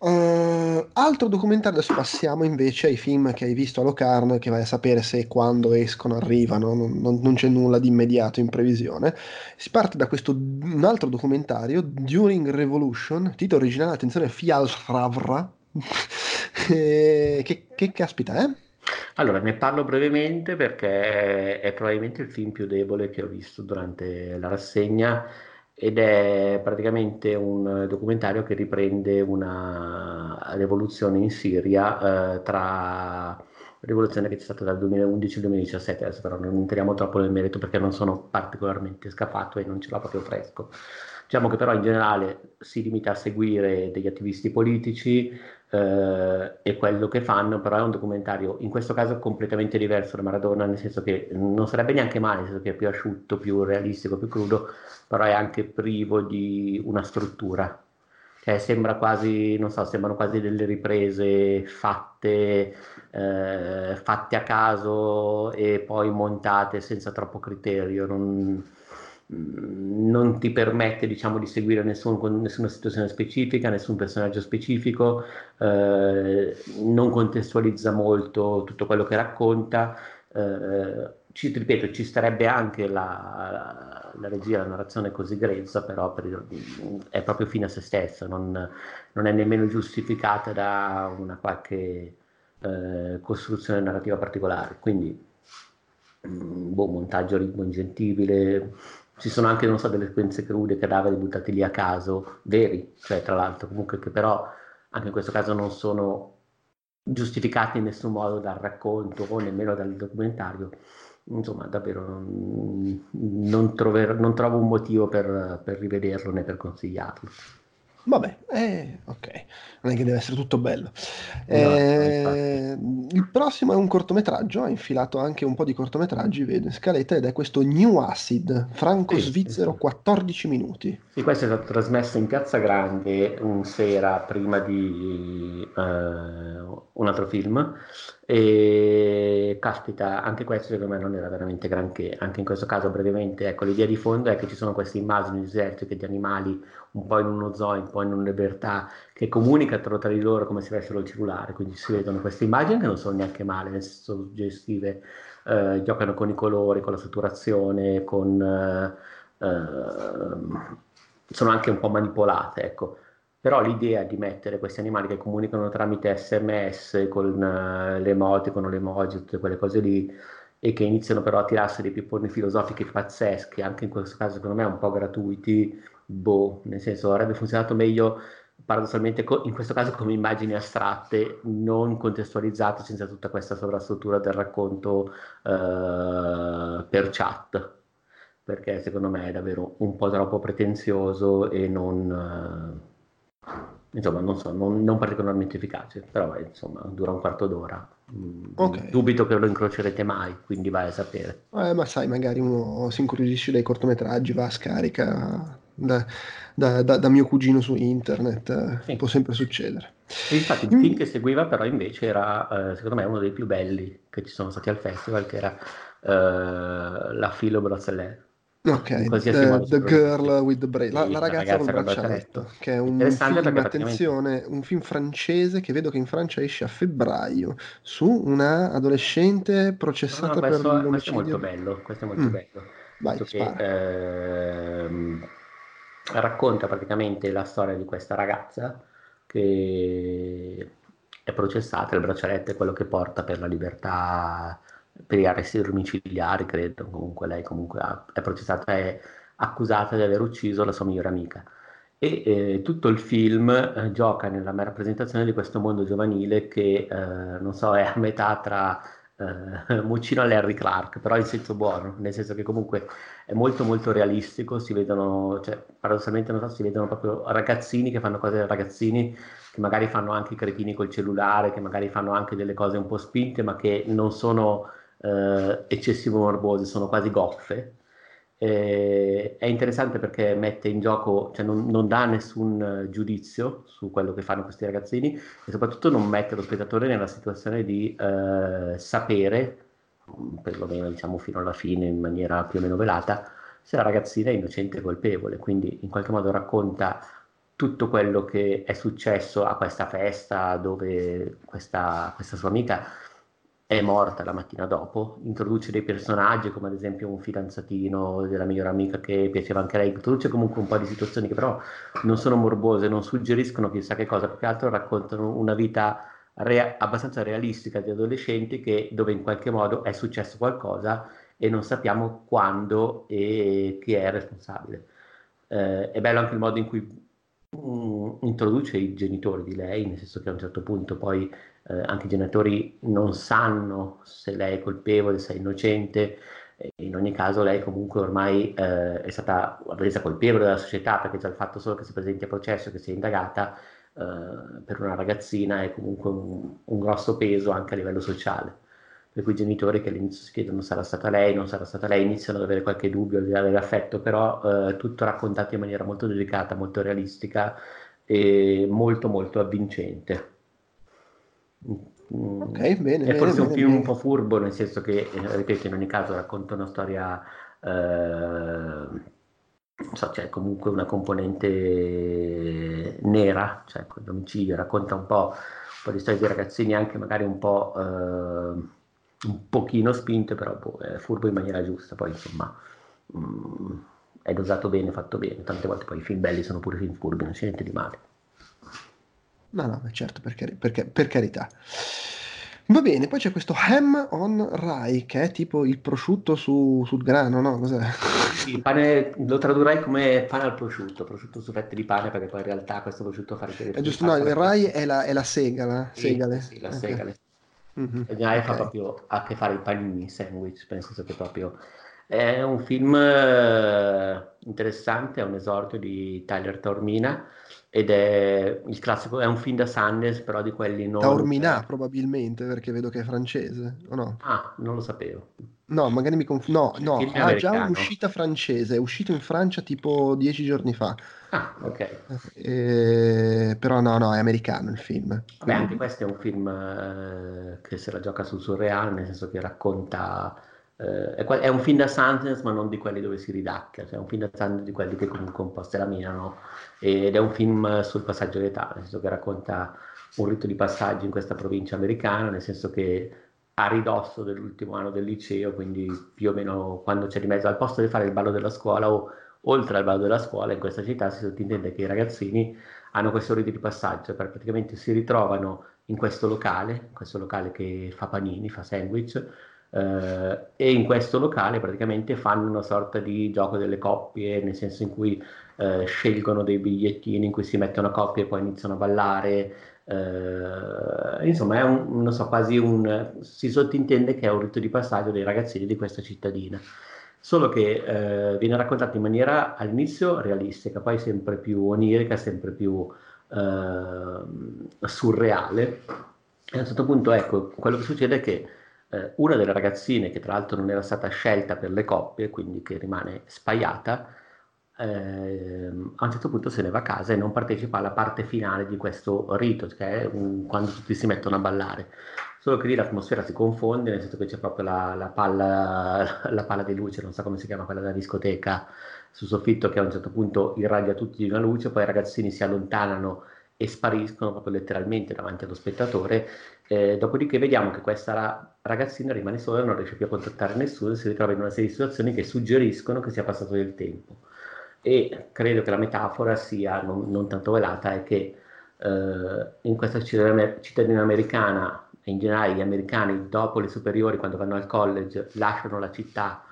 Uh, altro documentario, adesso passiamo invece ai film che hai visto a Locarno, che vai a sapere se quando escono, arrivano, non, non, non, c'è nulla di immediato in previsione. Si parte da questo un altro documentario, During Revolution, titolo originale, attenzione, Fial Ravra. [laughs] che, che caspita, eh? Allora, ne parlo brevemente perché è probabilmente il film più debole che ho visto durante la rassegna ed è praticamente un documentario che riprende una rivoluzione in Siria eh, tra rivoluzione che c'è stata dal 2011 al 2017, adesso però non entriamo troppo nel merito perché non sono particolarmente scafato e non ce l'ho proprio fresco. Diciamo che però in generale si limita a seguire degli attivisti politici eh, e quello che fanno, però è un documentario in questo caso completamente diverso da Maradona, nel senso che non sarebbe neanche male, nel senso che è più asciutto, più realistico, più crudo, però è anche privo di una struttura. Cioè, sembra quasi, non so, sembrano quasi delle riprese fatte, eh, fatte a caso e poi montate senza troppo criterio. Non, non ti permette diciamo, di seguire nessun, nessuna situazione specifica, nessun personaggio specifico, eh, non contestualizza molto tutto quello che racconta. Eh, ci, ripeto, ci starebbe anche la, la, la, regia, la narrazione così grezza, però per, è proprio fine a se stessa, non, non, è nemmeno giustificata da una qualche eh, costruzione narrativa particolare. Quindi, mh, mm, boh, montaggio ritmo ingentibile, ci sono anche, non so, delle sequenze crude, cadaveri buttati lì a caso, veri, cioè tra l'altro comunque che però anche in questo caso non sono giustificati in nessun modo dal racconto o nemmeno dal documentario. Insomma, davvero non, non, trover, non trovo un motivo per, per rivederlo né per consigliarlo. Vabbè, eh, ok, non è che deve essere tutto bello. No, eh, il prossimo è un cortometraggio, ha infilato anche un po' di cortometraggi, vedo in scaletta, ed è questo New Acid, franco-svizzero, 14 minuti. Sì, questo è stato trasmesso in Piazza Grande un sera prima di uh, un altro film, e caspita, anche questo secondo me non era veramente granché, anche in questo caso brevemente, ecco, l'idea di fondo è che ci sono queste immagini desertiche di animali un po' in uno zoo, un po' in una libertà, che comunicano tra di loro come se avessero il cellulare, quindi si vedono queste immagini che non sono neanche male, nel senso suggestive, eh, giocano con i colori, con la saturazione, con, eh, eh, sono anche un po' manipolate, ecco. Però l'idea di mettere questi animali che comunicano tramite sms con uh, le emoticon, le emoji, tutte quelle cose lì, e che iniziano però a tirarsi dei pipponi filosofici pazzeschi, anche in questo caso secondo me un po' gratuiti, boh, nel senso avrebbe funzionato meglio paradossalmente in questo caso come immagini astratte, non contestualizzate senza tutta questa sovrastruttura del racconto uh, per chat, perché secondo me è davvero un po' troppo pretenzioso e non... Uh, insomma, non so, non, non, particolarmente efficace, però insomma, dura un quarto d'ora. Mm, okay. Dubito che lo incrocerete mai, quindi vai a sapere. Eh, ma sai, magari uno si incuriosisce dai cortometraggi, va a scarica da, da, da, da mio cugino su internet, sì. può sempre succedere. E infatti il film che seguiva però invece era, eh, secondo me, uno dei più belli che ci sono stati al festival, che era eh, La Filo Brosselet Ok, the, the Girl with the Bracelet, la, la, ragazza, ragazza col braccialetto, che è un film, attenzione, un film francese che vedo che in Francia esce a febbraio su una adolescente processata no, no, questo, per l'omicidio. Questo è molto bello, questo è molto mm. bello. Vai, che, ehm, racconta praticamente la storia di questa ragazza che è processata, il braccialetto è quello che porta per la libertà per gli arresti domiciliari, credo, comunque lei comunque ha, è processata, è accusata di aver ucciso la sua migliore amica. E eh, tutto il film eh, gioca nella rappresentazione di questo mondo giovanile che, eh, non so, è a metà tra eh, [laughs] Muccino e Larry Clark, però in senso buono, nel senso che comunque è molto molto realistico, si vedono, cioè, paradossalmente non so, si vedono proprio ragazzini che fanno cose da ragazzini, che magari fanno anche i cretini col cellulare, che magari fanno anche delle cose un po' spinte, ma che non sono eh, eccessivo morbose, sono quasi goffe. Eh, è interessante perché mette in gioco, cioè non, non dà nessun giudizio su quello che fanno questi ragazzini e soprattutto non mette lo spettatore nella situazione di eh, sapere, perlomeno diciamo fino alla fine in maniera più o meno velata, se la ragazzina è innocente o colpevole, quindi in qualche modo racconta tutto quello che è successo a questa festa dove questa, questa sua amica è morta la mattina dopo, introduce dei personaggi come ad esempio un fidanzatino della migliore amica che piaceva anche a lei, introduce comunque un po' di situazioni che però non sono morbose, non suggeriscono chissà che cosa, più che altro raccontano una vita rea- abbastanza realistica di adolescenti che, dove in qualche modo è successo qualcosa e non sappiamo quando e chi è responsabile. Eh, è bello anche il modo in cui um, introduce i genitori di lei, nel senso che a un certo punto poi eh, anche i genitori non sanno se lei è colpevole, se è innocente, in ogni caso lei comunque ormai eh, è stata resa colpevole dalla società perché già il fatto solo che si presenti a processo, che sia indagata eh, per una ragazzina è comunque un, un, grosso peso anche a livello sociale. Per cui i genitori che all'inizio si chiedono sarà stata lei, non sarà stata lei, iniziano ad avere qualche dubbio al di là dell'affetto, però eh, tutto raccontato in maniera molto delicata, molto realistica e molto molto avvincente. Ok, bene. È forse bene, un film bene. un po' furbo, nel senso che, eh, ripeto, in ogni caso racconta una storia, eh, non so, c'è comunque una componente nera, cioè con l'omicidio, racconta un po', un po' di storie di ragazzini anche magari un po' eh, un pochino spinte, però boh, è furbo in maniera giusta, poi insomma mh, mm, è dosato bene, fatto bene, tante volte poi i film belli sono pure film furbi, non c'è niente di male. No, no, certo, per, cari- per, per carità. Va bene, poi c'è questo ham on rye, che è tipo il prosciutto su, sul grano, no? Cos'è? Il pane lo tradurrei come pane al prosciutto, prosciutto su fette di pane, perché poi in realtà questo prosciutto fa riferimento È giusto, no, il rye è la, è la segala, Sì, segale. sì, la Ok. segale. Mhm, E Gnai fa ok. proprio a che fare i panini, sandwich, nel senso che proprio è un film eh, interessante, è un esordio di Tyler Taormina ed è il classico, è un film da Sundance, però di quelli non... Taormina probabilmente, perché vedo che è francese, o no? Ah, non lo sapevo. No, magari mi confondo. No, Il no, ha già americano. un'uscita francese, è uscito in Francia tipo dieci giorni fa. Ah, ok. Eh, però no, no, è americano il film. Vabbè, anche questo è un film eh, che se la gioca sul surreale, nel senso che racconta... eh, è, un film da Sundance, ma non di quelli dove si ridacchia, cioè è un film da Sundance di quelli che comunque un po' stramenano, ed è un film sul passaggio d'età, nel senso che racconta un rito di passaggio in questa provincia americana, nel senso che a ridosso dell'ultimo anno del liceo, quindi più o meno quando c'è di mezzo, al posto di fare il ballo della scuola o oltre al ballo della scuola, in questa città si sottintende che i ragazzini hanno questo rito di passaggio, per praticamente si ritrovano in questo locale, questo locale che fa panini, fa sandwich, eh, e in questo locale praticamente fanno una sorta di gioco delle coppie, nel senso in cui eh, scelgono dei bigliettini in cui si mettono a coppie e poi iniziano a ballare. eh, insomma, è un, so, quasi un, si sottintende che è un rito di passaggio dei ragazzini di questa cittadina. Solo che eh, viene raccontato in maniera all'inizio realistica, poi sempre più onirica, sempre più eh, surreale. E a un certo punto, ecco, quello che succede è che eh, una delle ragazzine, che tra l'altro non era stata scelta per le coppie, quindi che rimane spaiata, ehm, a un certo punto se ne va a casa e non partecipa alla parte finale di questo rito, che è un- quando tutti si mettono a ballare. Solo che lì l'atmosfera si confonde, nel senso che c'è proprio la, la palla, [laughs] la palla di luce, non so come si chiama quella della discoteca, sul soffitto che a un certo punto irradia tutti di una luce, poi i ragazzini si allontanano e spariscono proprio letteralmente davanti allo spettatore. Eh, dopodiché vediamo che questa ra- ragazzina rimane sola, non riesce più a contattare nessuno, si ritrova in una serie di situazioni che suggeriscono che sia passato del tempo. E credo che la metafora sia non, non tanto velata, è che eh, in questa cittadina, americana, e in generale gli americani dopo le superiori, quando vanno al college, lasciano la città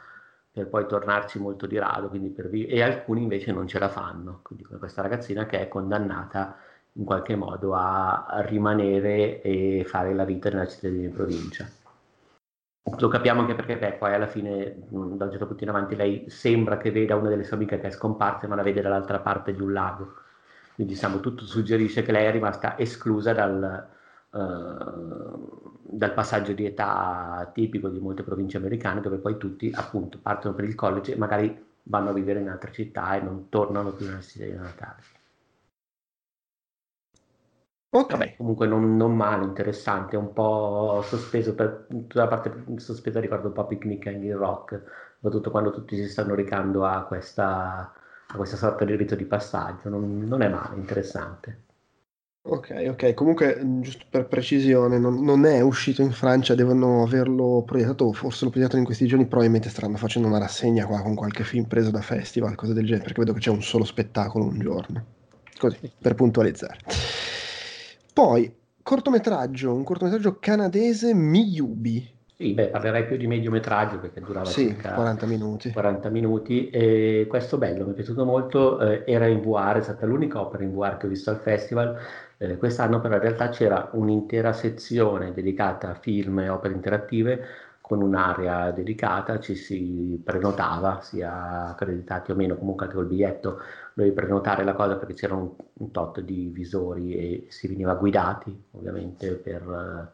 per poi tornarci molto di rado, vi- e alcuni invece non ce la fanno, quindi questa ragazzina che è condannata in qualche modo a, rimanere e fare la vita nella cittadina di provincia. Lo capiamo anche perché beh, poi alla fine, mh, da un certo punto in avanti, lei sembra che veda una delle sue amiche che è scomparsa, ma la vede dall'altra parte di un lago. Quindi diciamo, tutto suggerisce che lei è rimasta esclusa dal, eh, dal passaggio di età tipico di molte province americane, dove poi tutti appunto partono per il college e magari vanno a vivere in altre città e non tornano più nella città di Natale. Ok. Vabbè, comunque non, non male, interessante, un po' sospeso per tutta la parte sospesa ricordo un po' Picnic and il Rock, soprattutto quando tutti si stanno recando a questa, a questa sorta di rito di passaggio, non, non è male, interessante. Ok, ok, comunque giusto per precisione, non, non, è uscito in Francia, devono averlo proiettato, forse lo proiettato in questi giorni, probabilmente staranno facendo una rassegna qua con qualche film preso da festival, cose del genere, perché vedo che c'è un solo spettacolo un giorno, così, per puntualizzare. Poi, cortometraggio, un cortometraggio canadese, Miyubi. Sì, beh, parlerai più di mediometraggio perché durava sì, circa 40 minuti. 40 minuti e questo bello, mi è piaciuto molto, eh, era in VR, è stata l'unica opera in VR che ho visto al festival, eh, quest'anno però in realtà c'era un'intera sezione dedicata a film e opere interattive con un'area dedicata, ci si prenotava, sia accreditati o meno, comunque anche col biglietto dovevi prenotare la cosa perché c'era un, tot di visori e si veniva guidati ovviamente per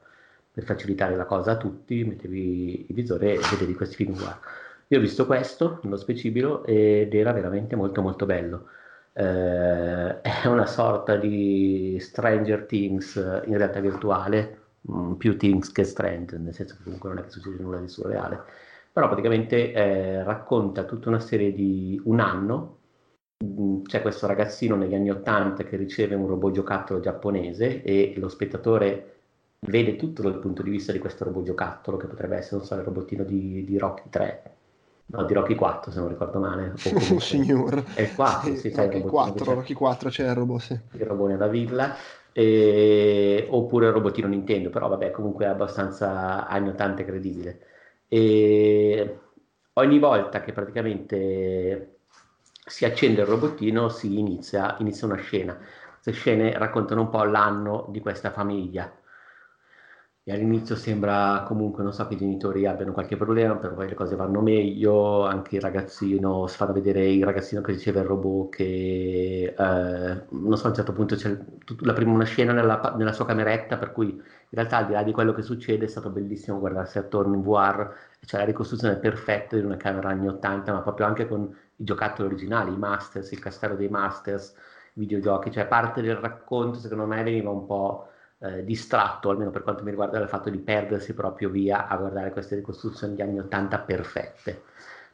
per facilitare la cosa a tutti, mettevi il visore e vedevi questi film qua. Io ho visto questo, nello specifico, ed era veramente molto molto bello. Eh, è una sorta di Stranger Things in realtà virtuale, mh, mm, più Things che Strange, nel senso che comunque non è che succede nulla di surreale, però praticamente eh, racconta tutta una serie di un anno. C'è questo ragazzino negli anni Ottanta che riceve un robot giocattolo giapponese e lo spettatore vede tutto dal punto di vista di questo robot giocattolo che potrebbe essere, non so, il robottino di, di Rocky 3, no, di Rocky 4 se non ricordo male. Oh, [laughs] signor. È il 4, sì, sì Rocky, 4, Rocky 4 c'è il robot, sì. Il robot nella villa. E... oppure il robottino Nintendo, però vabbè, comunque è abbastanza anni 80 credibile. E ogni volta che praticamente si accende il robottino si inizia, inizia una scena. Queste scene raccontano un po' l'anno di questa famiglia e all'inizio sembra comunque, non so che i genitori abbiano qualche problema, però poi le cose vanno meglio, anche il ragazzino, si fanno vedere il ragazzino che riceve il robot che, eh, non so, a un certo punto c'è la prima una scena nella, nella, sua cameretta, per cui in realtà al di là di quello che succede è stato bellissimo guardarsi attorno in VR, c'è la ricostruzione perfetta di una camera anni 80, ma proprio anche con i giocattoli originali, i Masters, il castello dei Masters, i videogiochi, cioè parte del racconto secondo me veniva un po' eh, distratto, almeno per quanto mi riguarda, dal fatto di perdersi proprio via a guardare queste ricostruzioni degli anni 80 perfette.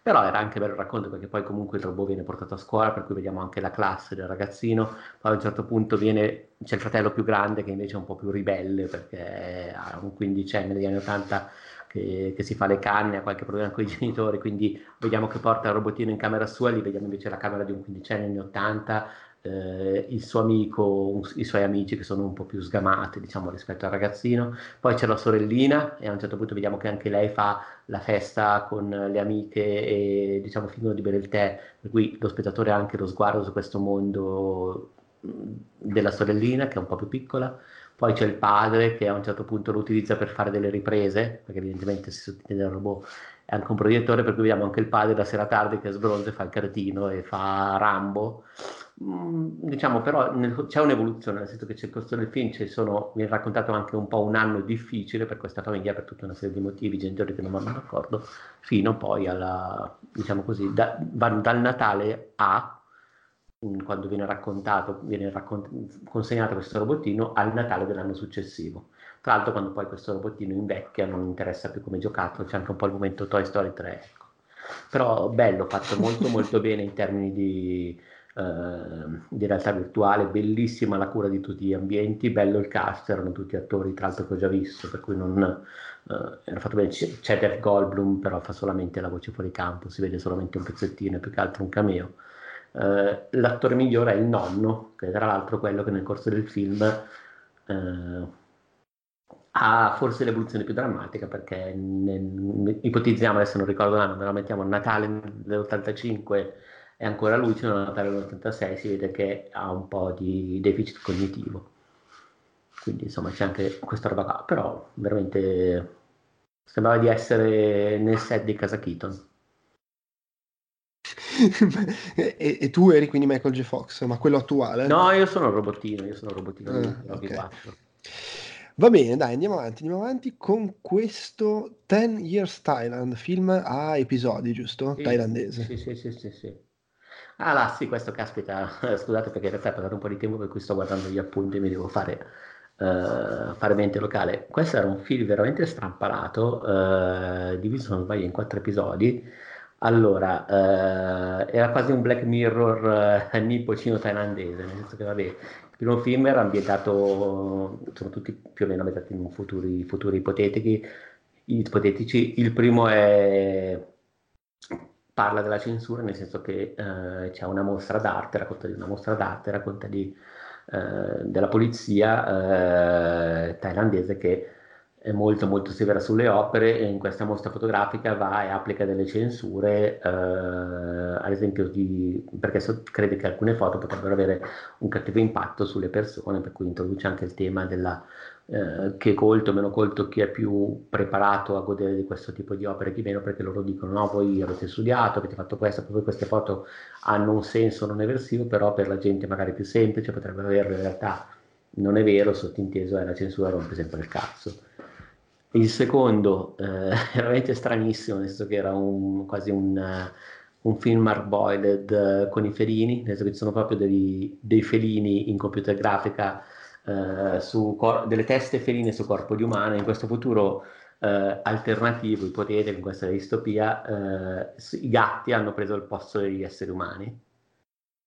Però era anche bello il racconto perché poi comunque il robot viene portato a scuola, per cui vediamo anche la classe del ragazzino, poi a un certo punto viene, c'è il fratello più grande che invece è un po' più ribelle perché ha un quindicenne degli anni 80 che, che, si fa le canne, ha qualche problema con i genitori, quindi vediamo che porta il robotino in camera sua, lì vediamo invece la camera di un quindicenne anni 80, eh, il suo amico, i suoi amici che sono un po' più sgamati diciamo rispetto al ragazzino, poi c'è la sorellina e a un certo punto vediamo che anche lei fa la festa con le amiche e diciamo fingono di bere il tè, per cui lo spettatore ha anche lo sguardo su questo mondo della sorellina che è un po' più piccola, poi c'è il padre che a un certo punto lo utilizza per fare delle riprese, perché evidentemente si sottintende il robot è anche un proiettore, per cui vediamo anche il padre la sera tardi che sbronza e fa il cretino e fa Rambo. Mm, diciamo però nel, c'è un'evoluzione, nel senso che c'è il costo del film, ci sono, viene raccontato anche un po' un anno difficile per questa famiglia per tutta una serie di motivi, genitori che non vanno d'accordo, fino poi alla, diciamo così, da, dal Natale a, quando viene raccontato, viene raccont- consegnato questo robottino, al Natale dell'anno successivo. Tra l'altro quando poi questo robottino invecchia non interessa più come giocattolo, c'è anche un po' il momento Toy Story 3, ecco. Però bello, fatto molto molto [laughs] bene in termini di eh, di realtà virtuale, bellissima la cura di tutti gli ambienti, bello il cast, erano tutti attori tra l'altro che ho già visto, per cui non eh, era fatto bene, c'è, c'è Jeff Goldblum però fa solamente la voce fuori campo, si vede solamente un pezzettino, più che altro un cameo. Eh, l'attore migliore è il nonno, che tra l'altro quello che nel corso del film eh, ha forse l'evoluzione più drammatica perché nel, ipotizziamo, adesso non ricordo l'anno, me la mettiamo Natale dell'85 e ancora una Natale dell'86 si vede che ha un po' di deficit cognitivo. Quindi insomma c'è anche questa roba qua però veramente sembrava di essere nel set di Casa Keaton [laughs] e, e, tu eri quindi Michael J. Fox ma quello attuale? no io sono il robottino io sono il robottino Rocky okay. 4 Va bene, dai, andiamo avanti, andiamo avanti con questo Ten Years Thailand, film a episodi, giusto? Sì, Thailandese. sì, sì, sì, sì, sì. Ah, là, sì, questo caspita, [laughs] scusate perché in realtà è passato un po' di tempo per cui sto guardando gli appunti e mi devo fare, eh, fare mente locale. Questo era un film veramente strampalato, eh, diviso, non sbaglio, in quattro episodi. Allora, eh, era quasi un Black Mirror eh, nippocino thailandese, nel senso che vabbè, il primo film era ambientato, sono tutti più o meno ambientati in futuri, futuri ipotetici, ipotetici. Il primo è, parla della censura, nel senso che eh, c'è una mostra d'arte, racconta di una mostra d'arte, racconta di, eh, della polizia eh, thailandese che molto molto severa sulle opere e in questa mostra fotografica va e applica delle censure, eh, ad esempio di, perché so, crede che alcune foto potrebbero avere un cattivo impatto sulle persone, per cui introduce anche il tema della eh, che è colto, meno colto, chi è più preparato a godere di questo tipo di opere, chi meno, perché loro dicono no, voi avete studiato, avete fatto questo, poi queste foto hanno un senso non eversivo, però per la gente magari più semplice potrebbero averlo in realtà non è vero, sottinteso è la censura rompe sempre il cazzo. Il secondo eh, [laughs] veramente stranissimo, nel senso che era un, quasi un, uh, un film hard-boiled uh, con i felini, nel senso che ci sono proprio dei, dei felini in computer grafica, uh, su cor- delle teste feline su corpo di umano, in questo futuro alternativo, ipotetico, in questa distopia, i gatti hanno preso il posto degli esseri umani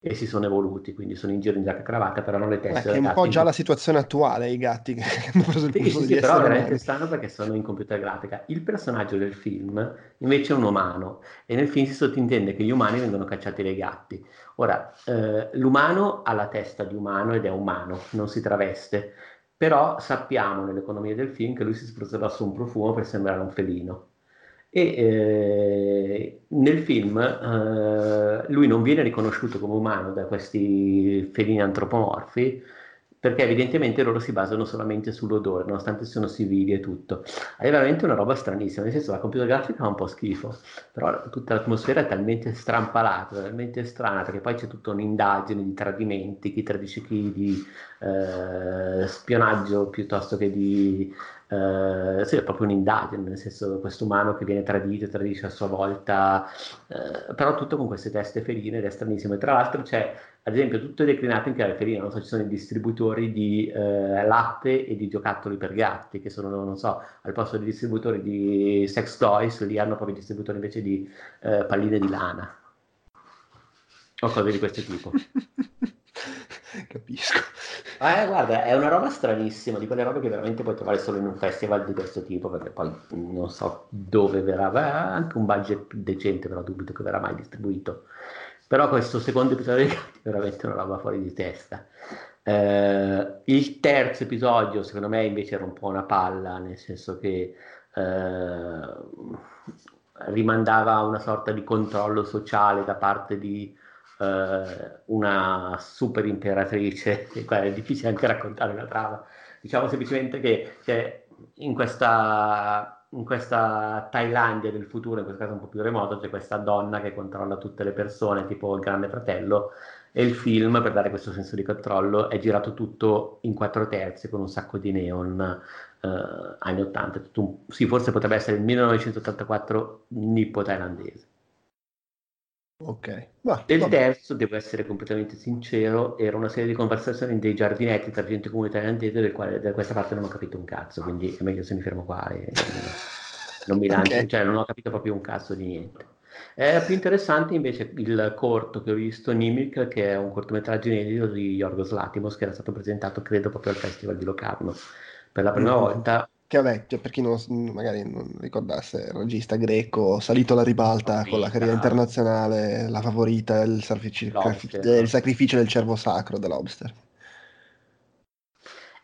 e si sono evoluti, quindi sono in giro in giacca e cravatta, però non le teste. Eh, è un po' già la situazione attuale, i gatti che [laughs] hanno preso il sì, posto sì, di sì, però è veramente strano perché sono in computer grafica. Il personaggio del film invece è un umano e nel film si sottintende che gli umani vengono cacciati dai gatti. Ora, eh, l'umano ha la testa di umano ed è umano, non si traveste, però sappiamo nell'economia del film che lui si spruzza su un profumo per sembrare un felino e eh, nel film eh, lui non viene riconosciuto come umano da questi felini antropomorfi perché evidentemente loro si basano solamente sull'odore, nonostante siano civili e tutto. È veramente una roba stranissima, nel senso la computer grafica fa un po' schifo, però tutta l'atmosfera è talmente strampalata, talmente strana, perché poi c'è tutta un'indagine di tradimenti, chi tradisce chi, di eh, spionaggio piuttosto che di Uh, sì, è proprio un'indagine, nel senso questo umano che viene tradito e tradisce a sua volta, uh, però tutto con queste teste feline ed è stranissimo. E tra l'altro c'è, ad esempio, tutto declinato in chiave felina, non so, ci sono i distributori di uh, latte e di giocattoli per gatti, che sono, non so, al posto dei distributori di sex toys, lì hanno proprio i distributori invece di palline di lana o cose di questo tipo. [laughs] Capisco. Eh, guarda, è una roba stranissima, di quelle robe che veramente puoi trovare solo in un festival di questo tipo, perché poi non so dove verrà, ha anche un budget decente, però dubito che verrà mai distribuito. Però questo secondo episodio è veramente una roba fuori di testa. Eh, il terzo episodio, secondo me, invece era un po' una palla, nel senso che eh, rimandava una sorta di controllo sociale da parte di eh, una super imperatrice, [laughs] è difficile anche raccontare la trama, diciamo semplicemente che cioè, in, questa, in questa Thailandia del futuro, in questo caso un po' più remoto, c'è questa donna che controlla tutte le persone, tipo il grande fratello, e il film, per dare questo senso di controllo, è girato tutto in quattro terzi con un sacco di neon eh, anni 80. Un, sì, forse potrebbe essere il 1984 nippo-thailandese. Ok. Va, Del vabbè. terzo, devo essere completamente sincero, era una serie di conversazioni dei giardinetti tra gente comune thailandese del quale da questa parte non ho capito un cazzo, quindi è meglio se mi fermo qua e non mi [laughs] lancio, Ok. cioè non ho capito proprio un cazzo di niente. È più interessante invece il corto che ho visto, Nimik, che è un cortometraggio inedito di Yorgos Latimos, che era stato presentato credo proprio al Festival di Locarno per la prima Mm. volta. Che vabbè, cioè, per chi non, magari non ricordasse, il regista greco, salito alla ribalta con la carriera internazionale, la favorita, il, sarfici- Lobster. eh, il sacrificio del cervo sacro Lobster.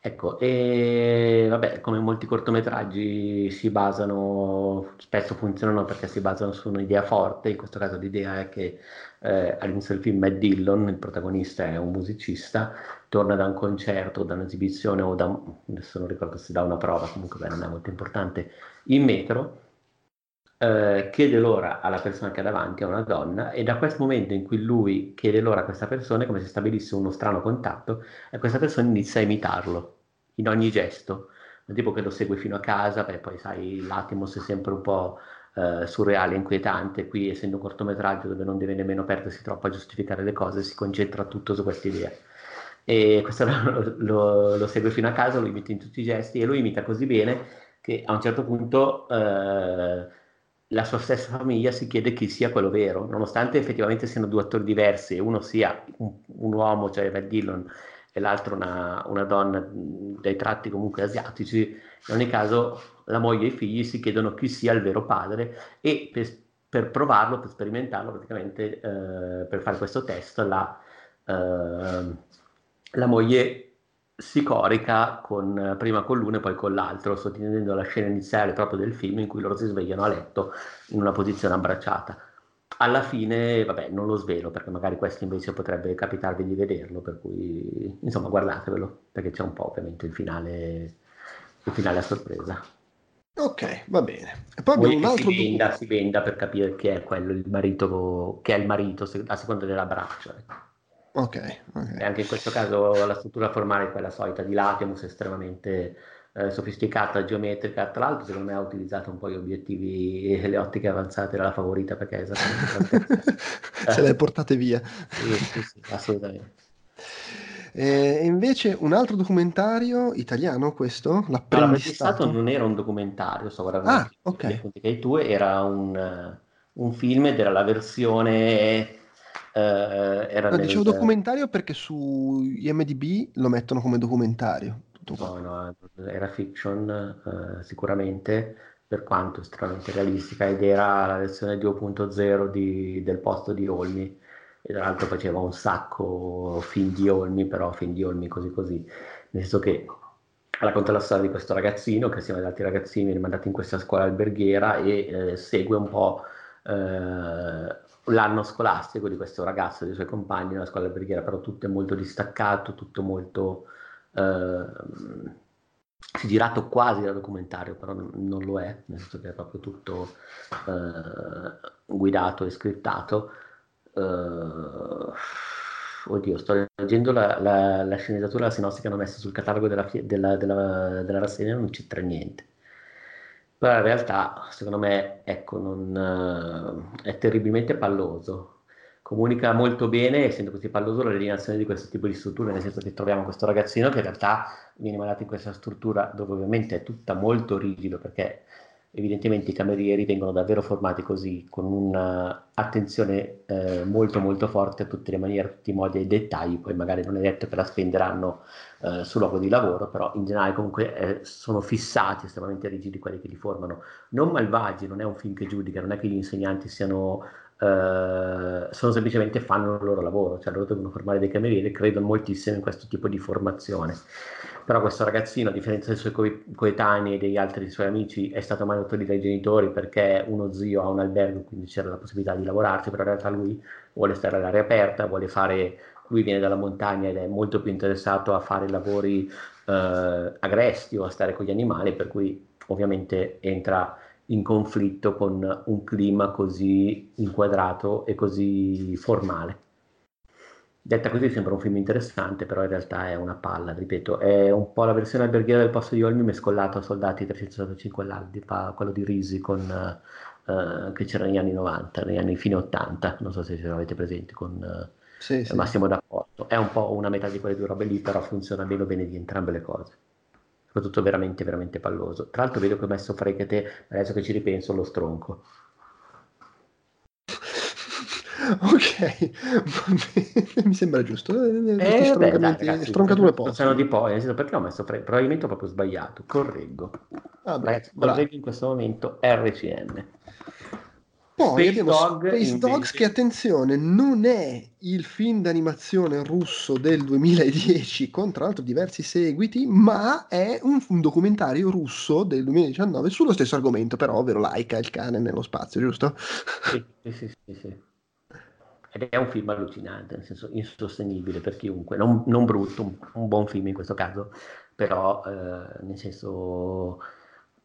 Ecco, e vabbè, come molti cortometraggi si basano, spesso funzionano perché si basano su un'idea forte, in questo caso l'idea è che eh, all'inizio del film Matt Dillon, il protagonista è un musicista, torna da un concerto, da un'esibizione o da, adesso non ricordo se da una prova, comunque beh, non è molto importante, in metro, eh, chiede l'ora alla persona che ha davanti, a una donna, e da questo momento in cui lui chiede l'ora a questa persona è come se stabilisse uno strano contatto e questa persona inizia a imitarlo in ogni gesto, tipo che lo segue fino a casa, beh, poi sai, l'Atimos è sempre un po' eh, surreale, inquietante, qui essendo un cortometraggio dove non deve nemmeno perdersi troppo a giustificare le cose, si concentra tutto su questa idea. E questo [laughs] lo, lo, lo, segue fino a casa, lo imita in tutti i gesti e lo imita così bene che a un certo punto eh, la sua stessa famiglia si chiede chi sia quello vero, nonostante effettivamente siano due attori diversi uno sia un, un uomo, cioè Matt Dillon, e l'altro una, una donna dai tratti comunque asiatici, in ogni caso la moglie e i figli si chiedono chi sia il vero padre e per, per provarlo, per sperimentarlo, praticamente eh, per fare questo test, la, eh, la moglie si corica con, prima con l'uno e poi con l'altro, sottintendendo la scena iniziale proprio del film in cui loro si svegliano a letto in una posizione abbracciata. Alla fine, vabbè, non lo svelo perché magari questo invece potrebbe capitarvi di vederlo, per cui insomma guardatevelo perché c'è un po' ovviamente il finale, il finale a sorpresa. Ok, va bene. E poi abbiamo un altro si venda, si venda per capire chi è quello, il marito, che è il marito a seconda dell'abbraccio. Ecco. Ok, okay. E anche in questo caso la struttura formale è quella solita di Latimus, estremamente eh, sofisticata, geometrica. Tra l'altro, secondo me ha utilizzato un po' gli obiettivi e le ottiche avanzate della favorita perché è esattamente [laughs] Se le portate via. Sì, sì, sì, assolutamente. E invece un altro documentario italiano, questo? L'apprendistato non era un documentario, sto guardando ah, ok. che hai tu, era un, un film ed era la versione Uh, era no, nel... dicevo documentario perché su IMDB lo mettono come documentario. No, no, era fiction uh, sicuramente, per quanto estremamente realistica, ed era la versione 2.0 di, del posto di Olmi. E tra l'altro faceva un sacco film di Olmi, però film di Olmi così così. Nel senso che racconta la storia di questo ragazzino che assieme ad altri ragazzini viene mandato in questa scuola alberghiera e eh, segue un po' eh, l'anno scolastico di questo ragazzo e dei suoi compagni nella scuola alberghiera, però tutto è molto distaccato, tutto molto eh, girato quasi da documentario, però non, lo è, nel senso che è proprio tutto eh, guidato e scriptato. Uh, oddio, sto leggendo la, la, la sceneggiatura, la sinossi che hanno messo sul catalogo della, della, della, della rassegna, non c'entra niente però in realtà secondo me ecco, non, uh, è terribilmente palloso. Comunica molto bene, essendo così palloso, l'alienazione di questo tipo di strutture, nel senso che troviamo questo ragazzino che in realtà viene mandato in questa struttura dove ovviamente è tutta molto rigido perché evidentemente i camerieri vengono davvero formati così, con un'attenzione eh, molto molto forte a tutte le maniere, a tutti i modi e i dettagli, poi magari non è detto che la spenderanno eh, sul luogo di lavoro, però in generale comunque eh, sono fissati, estremamente rigidi quelli che li formano, non malvagi, non è un film che giudica, non è che gli insegnanti siano Uh, sono semplicemente fanno il loro lavoro, cioè loro devono formare dei camerieri, credono moltissimo in questo tipo di formazione. Però questo ragazzino, a differenza dei suoi co- coetanei e degli altri suoi amici, è stato mantenuto dai genitori perché uno zio ha un albergo, quindi c'era la possibilità di lavorarci, però in realtà lui vuole stare all'aria aperta, vuole fare, lui viene dalla montagna ed è molto più interessato a fare lavori eh, agresti o a stare con gli animali, per cui ovviamente entra in conflitto con un clima così inquadrato e così formale. Detta così sembra un film interessante, però in realtà è una palla, ripeto, è un po' la versione alberghiera del posto di Olmi mescolato a Soldati 365 all'Aldi, quello di Risi con, uh, che c'era negli anni 90, negli anni fine 80, non so se ce l'avete presente, con uh, sì, sì. Massimo D'Apporto. È un po' una metà di quelle due robe lì, però funziona meno bene di entrambe le cose. Soprattutto veramente, veramente palloso. Tra l'altro vedo che ho messo Frecate, adesso che ci ripenso, lo stronco. [laughs] Ok, mi sembra giusto. Eh, eh, beh, dai, ragazzi, stroncature possono di poi, perché ho messo pre- probabilmente ho proprio sbagliato. Correggo. Ah, ragazzi, correggo in questo momento RCM. Poi Space abbiamo Dog Space invece... Dogs che attenzione non è il film d'animazione russo del 2010 con tra l'altro diversi seguiti ma è un, un documentario russo del 2019 sullo stesso argomento però ovvero Laika il cane nello spazio giusto? Sì, sì, sì, sì. Ed è un film allucinante, nel senso insostenibile per chiunque, non, non brutto, un, un, buon film in questo caso, però eh, nel senso,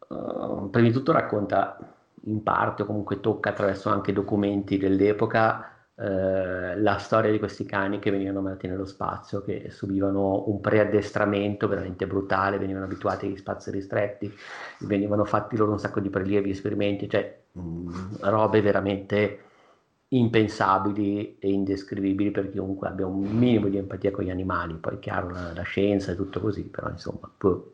eh, prima di tutto racconta in parte o comunque tocca attraverso anche documenti dell'epoca eh, la storia di questi cani che venivano mandati nello spazio, che subivano un preaddestramento veramente brutale, venivano abituati agli spazi ristretti, venivano fatti loro un sacco di prelievi, esperimenti, cioè mh, mm, robe veramente impensabili e indescrivibili per chiunque abbia un minimo di empatia con gli animali. Poi chiaro la, la scienza è tutto così, però insomma, puh,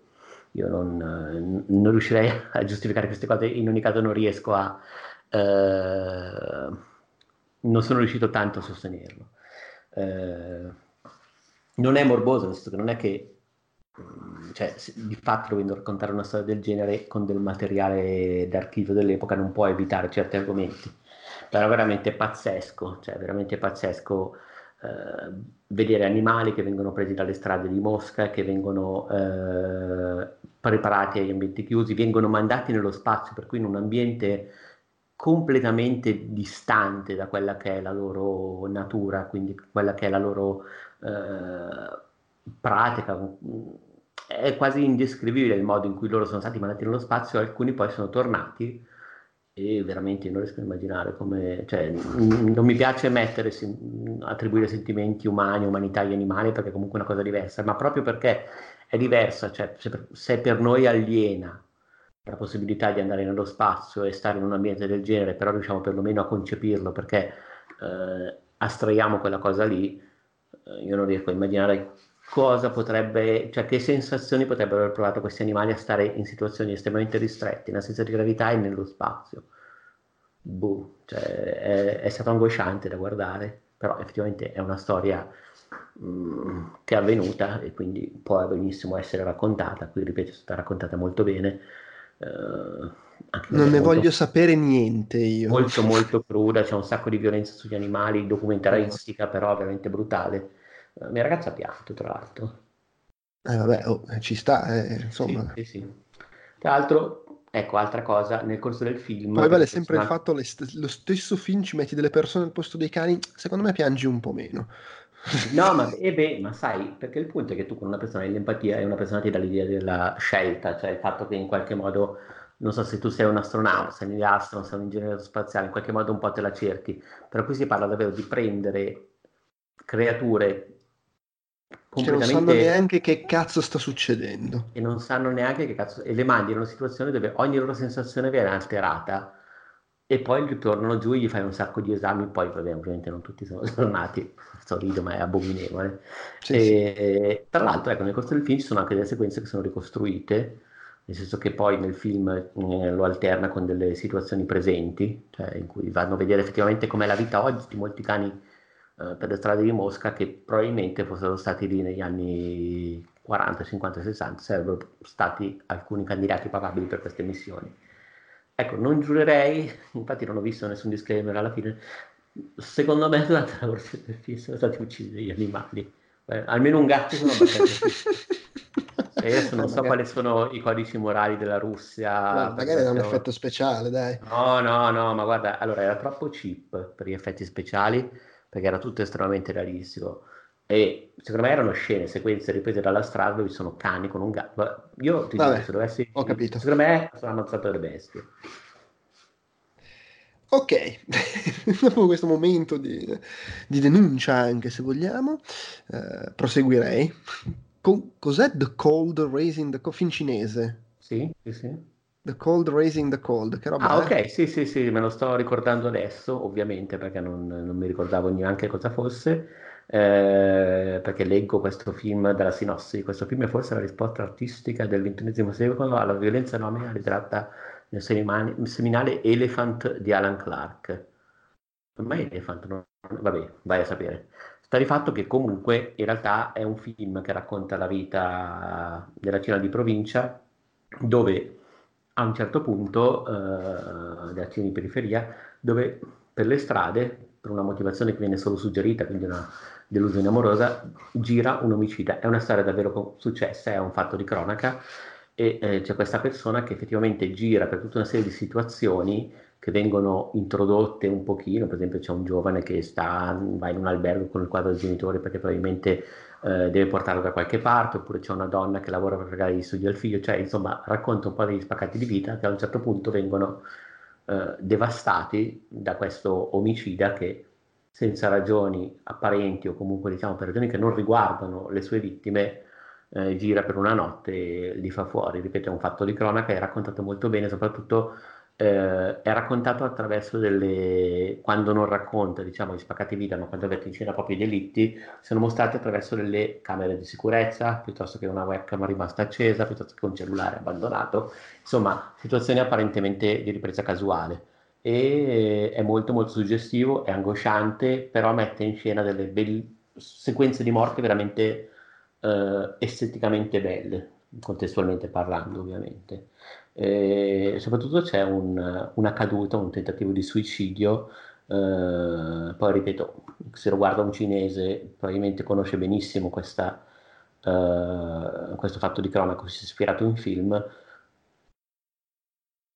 io non, non, riuscirei a giustificare queste cose, in ogni caso non riesco a... Eh, non sono riuscito tanto a sostenerlo. Eh, non è morboso, nel senso che non è che mm, cioè, di fatto dovendo raccontare una storia del genere con del materiale d'archivio dell'epoca non può evitare certi argomenti. Però veramente pazzesco, cioè veramente pazzesco eh, vedere animali che vengono presi dalle strade di Mosca, che vengono eh, preparati agli ambienti chiusi, vengono mandati nello spazio, per cui in un ambiente completamente distante da quella che è la loro natura, quindi quella che è la loro eh, pratica. È quasi indescrivibile il modo in cui loro sono stati mandati nello spazio, alcuni poi sono tornati e veramente non riesco a immaginare come, cioè, non mi piace mettere, attribuire sentimenti umani, umanità agli animali perché è comunque una cosa diversa, ma proprio perché è diversa, cioè se per, noi aliena la possibilità di andare nello spazio e stare in un ambiente del genere, però riusciamo perlomeno a concepirlo perché eh, astraiamo quella cosa lì, eh, io non riesco a immaginare cosa potrebbe, cioè che sensazioni potrebbero aver provato questi animali a stare in situazioni estremamente ristrette, in assenza di gravità e nello spazio. Boh, cioè, è, è stato angosciante da guardare, però effettivamente è una storia mh, mm, che è avvenuta e quindi può benissimo essere raccontata, qui ripeto è stata raccontata molto bene, Uh, non ne molto, voglio sapere niente io. Molto [laughs] molto cruda, c'è un sacco di violenza sugli animali, documentaristica però veramente brutale. Uh, mia ragazza ha pianto tra l'altro. Eh vabbè, oh, ci sta, eh, insomma. Sì, sì, sì. Tra l'altro, ecco, altra cosa, nel corso del film... Poi vale sempre il fatto, st- lo stesso film ci metti delle persone al posto dei cani, secondo me piangi un po' meno. [laughs] No, ma, e beh, ma sai, perché il punto è che tu con una persona hai l'empatia e una persona ti dà l'idea della scelta, cioè il fatto che in qualche modo, non so se tu sei un astronauta, sei un astronauta, sei un ingegnere spaziale, in qualche modo un po' te la cerchi, però qui si parla davvero di prendere creature completamente... Cioè non sanno neanche che cazzo sta succedendo. E non sanno neanche che cazzo... E le mandi in una situazione dove ogni loro sensazione viene alterata e poi ritornano giù e gli fai un sacco di esami, poi vabbè, ovviamente non tutti sono [laughs] tornati, sorrido ma è abominevole. Sì, e, sì. Tra l'altro, ecco, nel corso del film ci sono anche delle sequenze che sono ricostruite, nel senso che poi nel film eh, lo alterna con delle situazioni presenti, cioè in cui vanno a vedere effettivamente com'è la vita oggi di molti cani eh, per le strade di Mosca che probabilmente fossero stati lì negli anni 40, 50, 60, sarebbero stati alcuni candidati papabili per queste missioni. Ecco, non giurerei, infatti non ho visto nessun disclaimer alla fine, secondo me durante la versione del film sono stati uccisi degli animali, Beh, almeno un gatto sono abbastanza [laughs] e adesso non so magari... quali sono i codici morali della Russia. No, magari era un effetto speciale, dai. No, no, no, ma guarda, allora era troppo cheap per gli effetti speciali, perché era tutto estremamente realistico. E secondo me erano scene, sequenze riprese dalla strada dove ci sono cani con un gatto. Io ti Vabbè, dico, se dovessi. Ho capito. Secondo me sono ammazzato le bestie. Ok, [laughs] dopo questo momento di, di, denuncia, anche se vogliamo, eh, proseguirei. Con, cos'è The Cold Raising the Cold? Fin cinese. Sì, sì, sì. The Cold Raising the Cold, che roba Ah, ok, sì, sì, sì, me lo sto ricordando adesso, ovviamente, perché non, non mi ricordavo neanche cosa fosse eh, perché leggo questo film dalla sinossi. Questo film è forse la risposta artistica del XXI secolo alla violenza nomea ritratta nel seminale Elephant di Alan Clark. Ormai Elephant, no? vabbè, vai a sapere. Sta di fatto che comunque in realtà è un film che racconta la vita della Cina di provincia dove a un certo punto eh, della Cina di periferia dove per le strade per una motivazione che viene solo suggerita quindi una delusione amorosa, gira un omicida. È una storia davvero successa, è un fatto di cronaca. E eh, c'è questa persona che effettivamente gira per tutta una serie di situazioni che vengono introdotte un pochino, per esempio c'è un giovane che sta, va in un albergo con il quadro del genitore perché probabilmente eh, deve portarlo da qualche parte, oppure c'è una donna che lavora per pagare gli studi al figlio, cioè insomma racconta un po' degli spaccati di vita che a un certo punto vengono eh, devastati da questo omicida che senza ragioni apparenti o comunque diciamo per ragioni che non riguardano le sue vittime, eh, gira per una notte e li fa fuori. Ripeto, è un fatto di cronaca, è raccontato molto bene, soprattutto eh, è raccontato attraverso delle, quando non racconta diciamo gli spaccati vita, ma quando mette in scena proprio i delitti, sono mostrati attraverso delle camere di sicurezza, piuttosto che una webcam rimasta accesa, piuttosto che un cellulare abbandonato, insomma situazioni apparentemente di ripresa casuale. E è molto molto suggestivo, è angosciante, però mette in scena delle be- sequenze di morte veramente eh, esteticamente belle, contestualmente parlando ovviamente. E soprattutto c'è un, una caduta, un tentativo di suicidio. Eh, poi ripeto, se lo guarda un cinese probabilmente conosce benissimo questa, eh, questo fatto di cronaca, si è ispirato in film,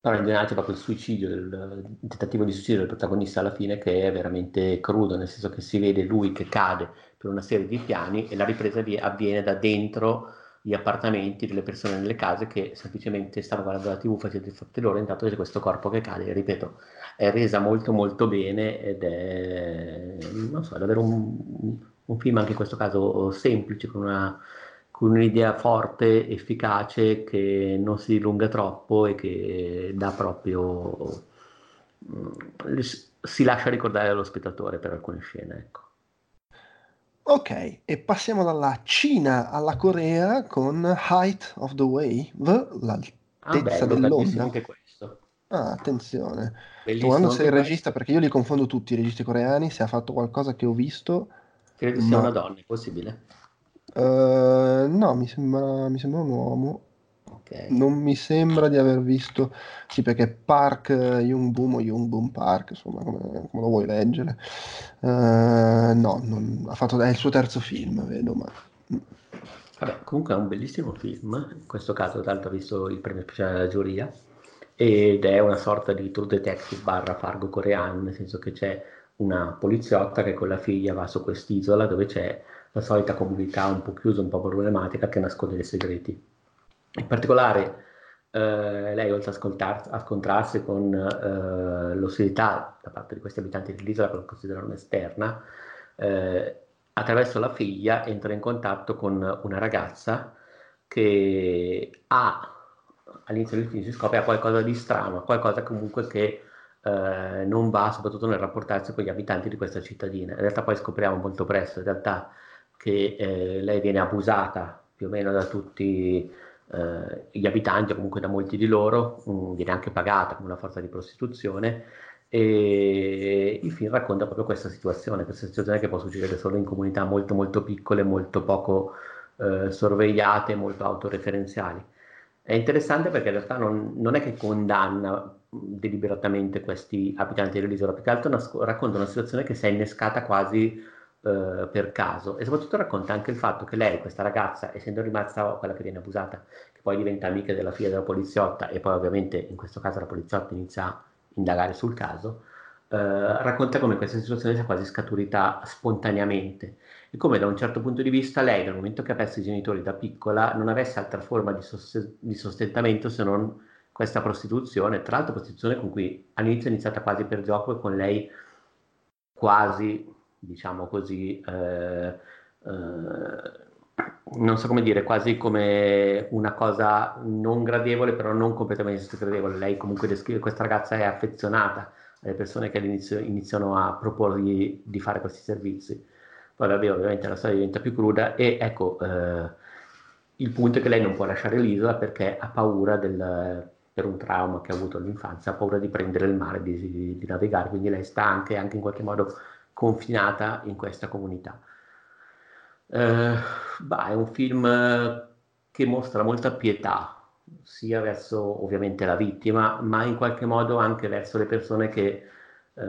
però in generale c'è proprio il suicidio, il, il, tentativo di suicidio del protagonista alla fine che è veramente crudo, nel senso che si vede lui che cade per una serie di piani e la ripresa avviene da dentro gli appartamenti delle persone nelle case che semplicemente stanno guardando la tv facendo i fatti loro intanto c'è questo corpo che cade ripeto è resa molto molto bene ed è non so è davvero un, un film anche in questo caso semplice con, una, con un'idea forte efficace che non si dilunga troppo e che dà proprio mm, si lascia ricordare allo spettatore per alcune scene ecco Ok, e passiamo dalla Cina alla Corea con Height of the Wave, l'altezza ah, dell'onda. anche questo. Ah, attenzione. Bellissimo se il regista, perché io li confondo tutti i registi coreani, se ha fatto qualcosa che ho visto... Credo ma... sia una donna, è possibile? Uh, no, mi sembra, mi sembra un uomo. Okay. Non mi sembra di aver visto, sì, perché Park Young Boom o Young Boom Park, insomma, come, come lo vuoi leggere. Uh, no, non, ha fatto, è il suo terzo film, vedo, ma... Vabbè, comunque è un bellissimo film, in questo caso tra l'altro ha visto il premio speciale della giuria, ed è una sorta di True Detective barra Fargo coreano, nel senso che c'è una poliziotta che con la figlia va su quest'isola dove c'è la solita comunità un po' chiusa, un po' problematica che nasconde dei segreti in particolare, eh, lei oltre a, scontrarsi con eh, l'ostilità da parte di questi abitanti dell'isola che lo considerano esterna, eh, attraverso la figlia entra in contatto con una ragazza che ha, all'inizio del film si scopre, qualcosa di strano, qualcosa comunque che eh, non va soprattutto nel rapportarsi con gli abitanti di questa cittadina. In realtà poi scopriamo molto presto in realtà che eh, lei viene abusata più o meno da tutti eh, gli abitanti o comunque da molti di loro, mh, mm, viene anche pagata come una forza di prostituzione e il film racconta proprio questa situazione, questa situazione che può succedere solo in comunità molto molto piccole, molto poco eh, sorvegliate, molto autoreferenziali. È interessante perché in realtà non, non è che condanna deliberatamente questi abitanti dell'isola, più che altro racconta una situazione che si è innescata quasi eh, per caso. E soprattutto racconta anche il fatto che lei, questa ragazza, essendo rimasta quella che viene abusata, che poi diventa amica della figlia della poliziotta e poi ovviamente in questo caso la poliziotta inizia a indagare sul caso, eh, racconta come questa situazione sia quasi scaturita spontaneamente. E come da un certo punto di vista lei, dal momento che ha perso i genitori da piccola, non avesse altra forma di, sost- di sostentamento se non questa prostituzione, tra l'altro prostituzione con cui all'inizio è iniziata quasi per gioco e con lei quasi diciamo così, eh, eh, non so come dire, quasi come una cosa non gradevole, però non completamente gradevole. Lei comunque descrive questa ragazza è affezionata alle persone che all'inizio iniziano a proporgli di fare questi servizi. Poi vabbè, ovviamente la storia diventa più cruda e ecco, eh, il punto è che lei non può lasciare l'isola perché ha paura del, per un trauma che ha avuto all'infanzia, ha paura di prendere il mare, di, di navigare, quindi lei sta anche, anche in qualche modo confinata in questa comunità. Eh, bah, è un film che mostra molta pietà, sia verso ovviamente la vittima, ma in qualche modo anche verso le persone che eh,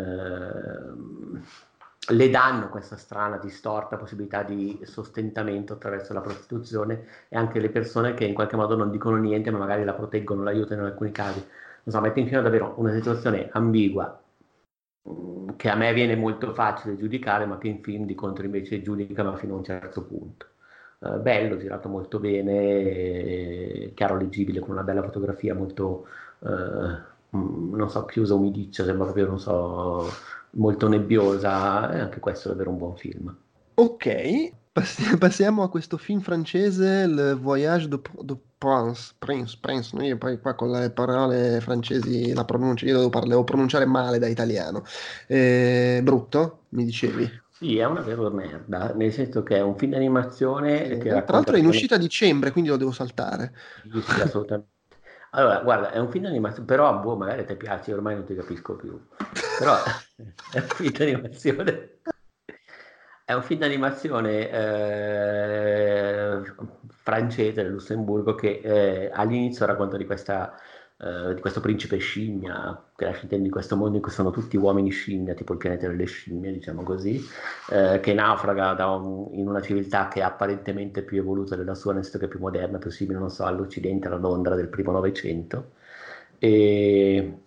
le danno questa strana, distorta possibilità di sostentamento attraverso la prostituzione e anche le persone che in qualche modo non dicono niente, ma magari la proteggono, l'aiutano in alcuni casi. Insomma, mette in scena davvero una situazione ambigua, che a me viene molto facile giudicare, ma che in film di contro invece giudicano fino a un certo punto. Uh, bello, girato molto bene, chiaro leggibile, con una bella fotografia molto uh, mm, non so, chiusa, umidiccia, sembra proprio, non so, molto nebbiosa, e anche questo è davvero un buon film. Ok, [laughs] passiamo a questo film francese, Le Voyage de, de Prince, Prince, Prince, io poi qua con le parole francesi la pronuncio, io devo, parla, devo pronunciare male da italiano. Eh, brutto, mi dicevi? Sì, è una vera merda, nel senso che è un film d'animazione eh, che Tra l'altro è in uscita a dicembre, quindi lo devo saltare. Sì, sì, assolutamente. Allora, guarda, è un film d'animazione, però boh, magari ti piace, ormai non ti capisco più. Però [laughs] è un film d'animazione. È un film d'animazione eh, francese del Lussemburgo che eh, all'inizio racconta di questa eh, di questo principe scimmia, che lascia intendere di questo mondo in cui sono tutti uomini scimmia, tipo il pianeta delle scimmie, diciamo così, eh, che naufraga un, in una civiltà che è apparentemente più evoluta della sua, nel senso che è più moderna, più simile, non so, all'Occidente, alla Londra del primo Novecento. E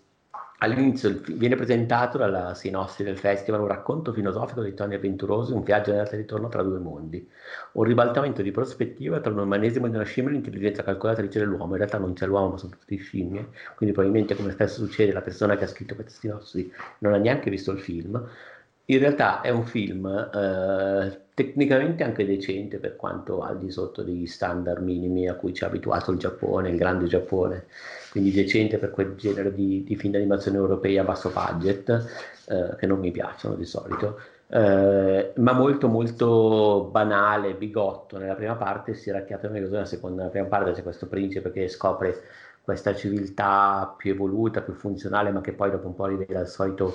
All'inizio viene presentato dalla sinossi del festival un racconto filosofico di Tony Avventurosi, un viaggio andata e ritorno tra due mondi, un ribaltamento di prospettiva tra l'umanesimo di una scimmia e l'intelligenza calcolatrice dell'uomo. In realtà non c'è l'uomo, ma sono tutti scimmie, quindi probabilmente come spesso succede la persona che ha scritto questa sinossi non ha neanche visto il film. In realtà è un film eh, tecnicamente anche decente per quanto al di sotto degli standard minimi a cui ci ha abituato il Giappone, il grande Giappone quindi decente per quel genere di, di film d'animazione europei a basso budget, eh, che non mi piacciono di solito, eh, ma molto molto banale, bigotto. Nella prima parte si racchiata meglio nella seconda, nella prima parte c'è questo principe che scopre questa civiltà più evoluta, più funzionale, ma che poi dopo un po' rivela il solito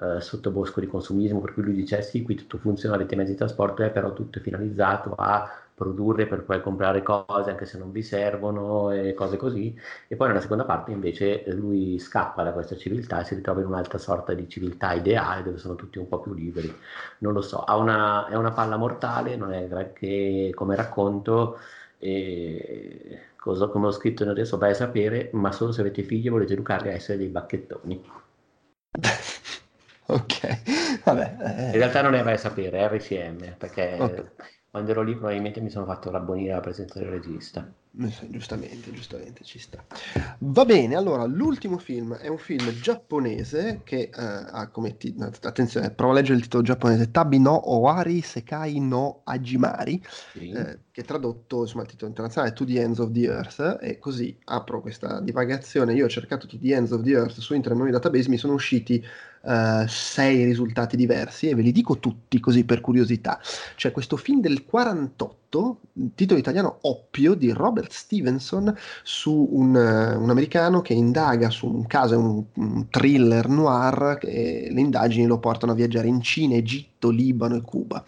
eh, sottobosco di consumismo, per cui lui dice sì, qui tutto funziona, avete mezzi di trasporto, è però tutto finalizzato a produrre per poi comprare cose anche se non vi servono e cose così. E poi nella seconda parte invece lui scappa da questa civiltà e si ritrova in un'altra sorta di civiltà ideale dove sono tutti un po' più liberi. Non lo so, una, è una palla mortale, non è granché come racconto. E cosa come ho scritto adesso vai a sapere, ma solo se avete figli e volete educarli a essere dei bacchettoni. [laughs] ok, vabbè. Eh. In realtà non è vai a sapere, è RCM, perché okay quando ero lì probabilmente mi sono fatto rabbonire la presenza del regista. Giustamente, giustamente ci sta. Va bene, allora l'ultimo film è un film giapponese che uh, ha come titolo, attenzione, provo a leggere il titolo giapponese, Tabi no Owari Sekai no Ajimari, sì. eh, che tradotto, insomma il titolo internazionale è To the Ends of the Earth e così apro questa divagazione, io ho cercato To the Ends of the Earth su Internet Movie Database, mi sono usciti uh, sei risultati diversi e ve li dico tutti così per curiosità. C'è questo film del 48, titolo italiano Oppio di Robert Stevenson su un, uh, un americano che indaga su un caso, un, un thriller noir e le indagini lo portano a viaggiare in Cina, Egitto, Libano e Cuba.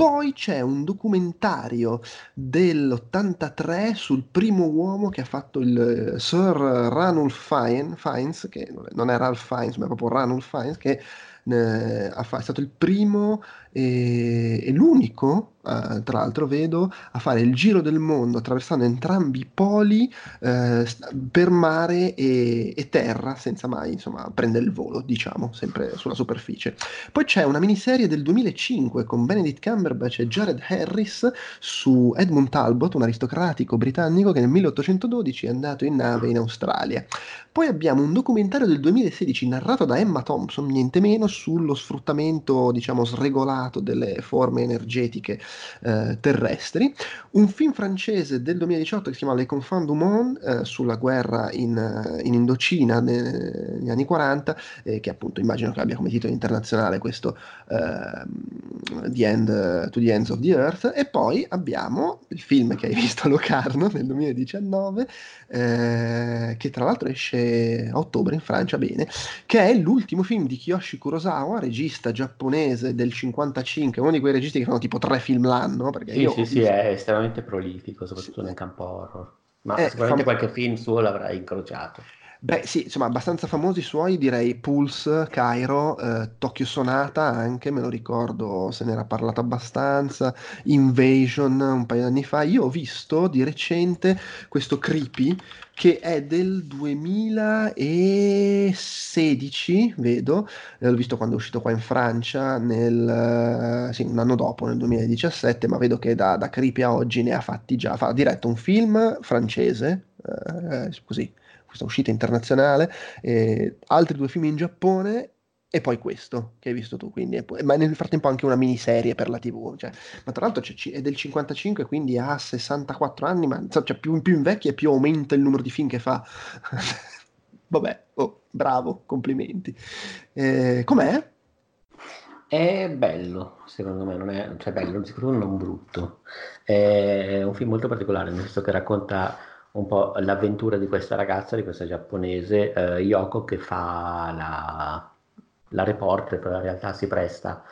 Poi c'è un documentario dell'83 sul primo uomo che ha fatto il eh, Sir Ranulph Fiennes, che non è Ralph Fiennes, ma è proprio Ranulph Fiennes, che eh, è stato il primo e, e l'unico Uh, tra l'altro vedo a fare il giro del mondo attraversando entrambi i poli uh, per mare e, e, terra senza mai insomma prendere il volo diciamo sempre sulla superficie. Poi c'è una miniserie del 2005 con Benedict Cumberbatch e Jared Harris su Edmund Talbot un aristocratico britannico che nel 1812 è andato in nave in Australia. Poi abbiamo un documentario del 2016 narrato da Emma Thompson niente meno sullo sfruttamento diciamo sregolato delle forme energetiche eh, terrestri, un film francese del 2018 che si chiama Les Confins du Monde eh, sulla guerra in, in Indocina negli anni 40, eh, che appunto immagino che abbia come titolo internazionale questo ehm, the End, To the Ends of the Earth, e poi abbiamo il film che hai visto a [laughs] Locarno nel 2019, eh, che tra l'altro esce a ottobre in Francia, bene, che è l'ultimo film di Kiyoshi Kurosawa, regista giapponese del 55, uno di quei registi che fanno tipo tre film l'anno. Perché sì, io sì, sì, è estremamente prolifico, soprattutto sì. nel campo horror. Ma eh, sicuramente fam... qualche film suo l'avrai incrociato. Beh, sì, insomma, abbastanza famosi i suoi, direi Pulse, Cairo, eh, Tokyo Sonata anche, me lo ricordo, se n'era parlato abbastanza, Invasion un paio di anni fa. Io ho visto di recente questo Creepy che è del 2016, vedo, l'ho visto quando è uscito qua in Francia, nel, sì, un anno dopo, nel 2017, ma vedo che da, da Creepy a oggi ne ha fatti già, fa diretto un film francese, eh, così questa uscita internazionale, eh, altri due film in Giappone e poi questo che hai visto tu, quindi, ma nel frattempo anche una miniserie per la TV, cioè, ma tra l'altro è del 55, quindi ha 64 anni, ma cioè, più, più invecchia e più aumenta il numero di film che fa. [laughs] Vabbè, oh, bravo, complimenti. Eh, com'è? È bello, secondo me, non è cioè bello, sicuramente non brutto. È un film molto particolare, nel senso che racconta un po' l'avventura di questa ragazza, di questa giapponese, eh, Yoko, che fa la, la reporter, però in realtà si presta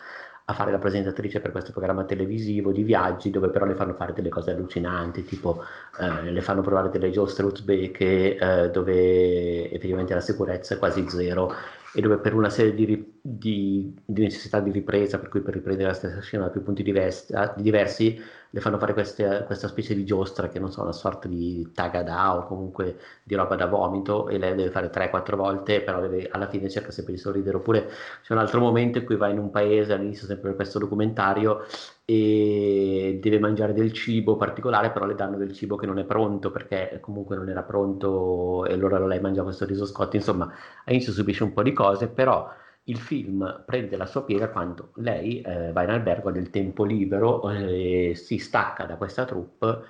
a fare la presentatrice per questo programma televisivo di viaggi dove però le fanno fare delle cose allucinanti, tipo eh, le fanno provare delle giostre uzbeke eh, dove effettivamente la sicurezza è quasi zero e dove per una serie di, di, di, necessità di ripresa, per cui per riprendere la stessa scena da più punti diversi, diversi le fanno fare queste, questa specie di giostra che non so, una sorta di tagada o comunque di roba da vomito e lei deve fare 3-4 volte, però deve, alla fine cerca sempre di sorridere. Oppure c'è un altro momento in cui va in un paese, all'inizio sempre per questo documentario, e deve mangiare del cibo particolare, però le danno del cibo che non è pronto perché comunque non era pronto e allora lei mangia questo riso scotti. Insomma, all'inizio subisce un po' di cose, però il film prende la sua piega quando lei eh, va in albergo del tempo libero, eh, si stacca da questa troupe,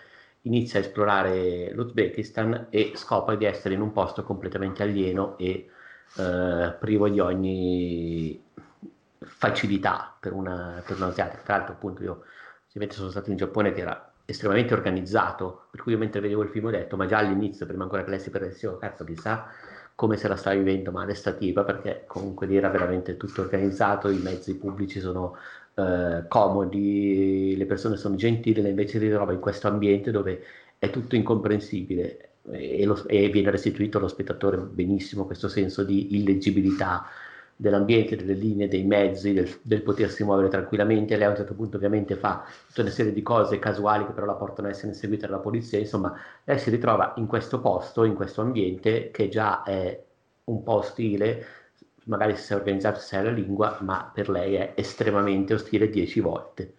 inizia a esplorare l'Uzbekistan e scopre di essere in un posto completamente alieno e eh, privo di ogni facilità per una, per una asiatica. Tra l'altro, appunto, io sono stato in Giappone che era estremamente organizzato, per cui io mentre vedevo il film ho detto, ma già all'inizio, prima ancora che lei si perdesse, cazzo, chissà come se la sta vivendo male sta tipa, perché comunque lì era veramente tutto organizzato, i mezzi pubblici sono eh, comodi, le persone sono gentili, lei invece si trova in questo ambiente dove è tutto incomprensibile e, lo, e viene restituito allo spettatore benissimo questo senso di illeggibilità dell'ambiente, delle linee, dei mezzi, del, del, potersi muovere tranquillamente. Lei a un certo punto ovviamente fa tutta una serie di cose casuali che però la portano a essere inseguite dalla polizia. Insomma, lei si ritrova in questo posto, in questo ambiente che già è un po' ostile, magari si è organizzato, si sa la lingua, ma per lei è estremamente ostile dieci volte.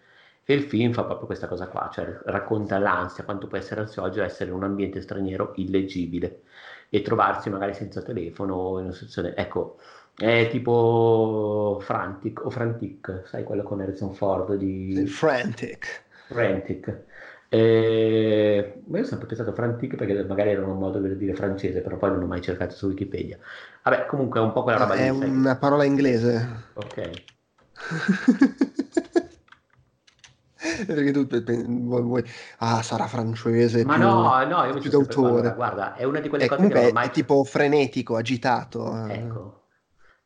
E il film fa proprio questa cosa qua, cioè racconta l'ansia, quanto può essere ansioso essere in un ambiente straniero illeggibile e trovarsi magari senza telefono in una situazione... Ecco, è tipo Frantic o Frantic, sai quello con Harrison Ford di... Frantic. Frantic. E... Ma io ho sempre pensato Frantic perché magari era un modo per dire francese, però poi non ho mai cercato su Wikipedia. Vabbè, comunque è un po' quella roba lì. È una parola inglese. Ok. [laughs] perché tu vuoi, vuoi, ah sarà francese ma più, no no io mi più d'autore guarda, guarda è una di quelle è, cose che ormai... è tipo frenetico agitato eh. ecco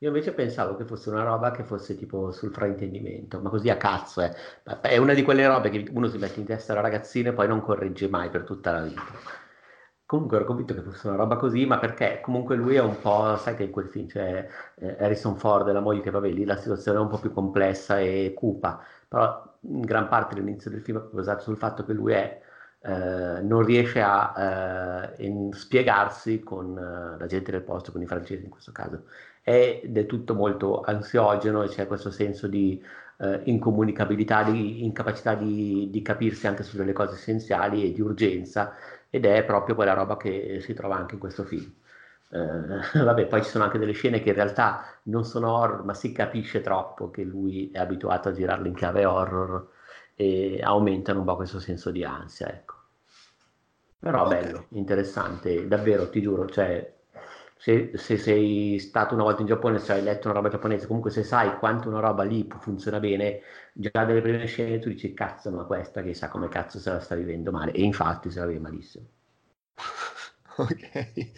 io invece pensavo che fosse una roba che fosse tipo sul fraintendimento, ma così a cazzo è. Eh. È una di quelle robe che uno si mette in testa alla ragazzina e poi non corregge mai per tutta la vita. Comunque ero convinto che fosse una roba così, ma perché comunque lui è un po', sai che in quel film c'è eh, Harrison Ford e la moglie che vabbè lì la situazione è un po' più complessa e cupa, però in gran parte l'inizio del film è basato sul fatto che lui è, eh, non riesce a eh, spiegarsi con eh, la gente del posto, con i francesi in questo caso, è del tutto molto ansiogeno e c'è questo senso di eh, incomunicabilità, di incapacità di, di, capirsi anche su delle cose essenziali e di urgenza ed è proprio quella roba che si trova anche in questo film. Eh, [laughs] vabbè, poi ci sono anche delle scene che in realtà non sono horror, ma si capisce troppo che lui è abituato a girarle in chiave horror e aumentano un po' questo senso di ansia, ecco. Però okay. bello, interessante, davvero, ti giuro, cioè se, se, sei stato una volta in Giappone, se hai letto una roba giapponese, comunque se sai quanto una roba lì funziona bene, già dalle prime scene tu dici cazzo, ma questa che sa come cazzo se la sta vivendo male. E infatti se la vive malissimo. [laughs] ok.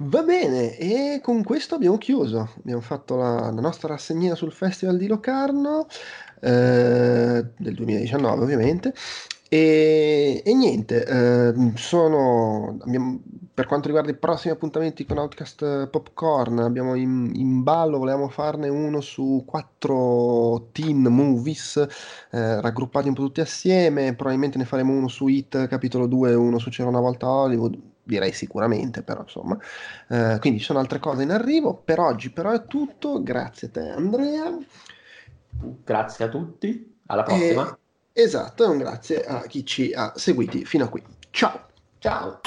Va bene, e con questo abbiamo chiuso. Abbiamo fatto la, la nostra rassegnina sul Festival di Locarno eh, del 2019, ovviamente. E, e niente, eh, sono, abbiamo, per quanto riguarda i prossimi appuntamenti con Outcast Popcorn, abbiamo in, in ballo, volevamo farne uno su quattro teen movies eh, raggruppati un po' tutti assieme, probabilmente ne faremo uno su Hit capitolo 2 e uno su C'era una volta Hollywood, direi sicuramente, però insomma. Eh, quindi ci sono altre cose in arrivo, per oggi però è tutto, grazie a te Andrea. Grazie a tutti, alla prossima. E... Esatto, e un grazie a chi ci ha seguiti fino a qui. Ciao! Ciao!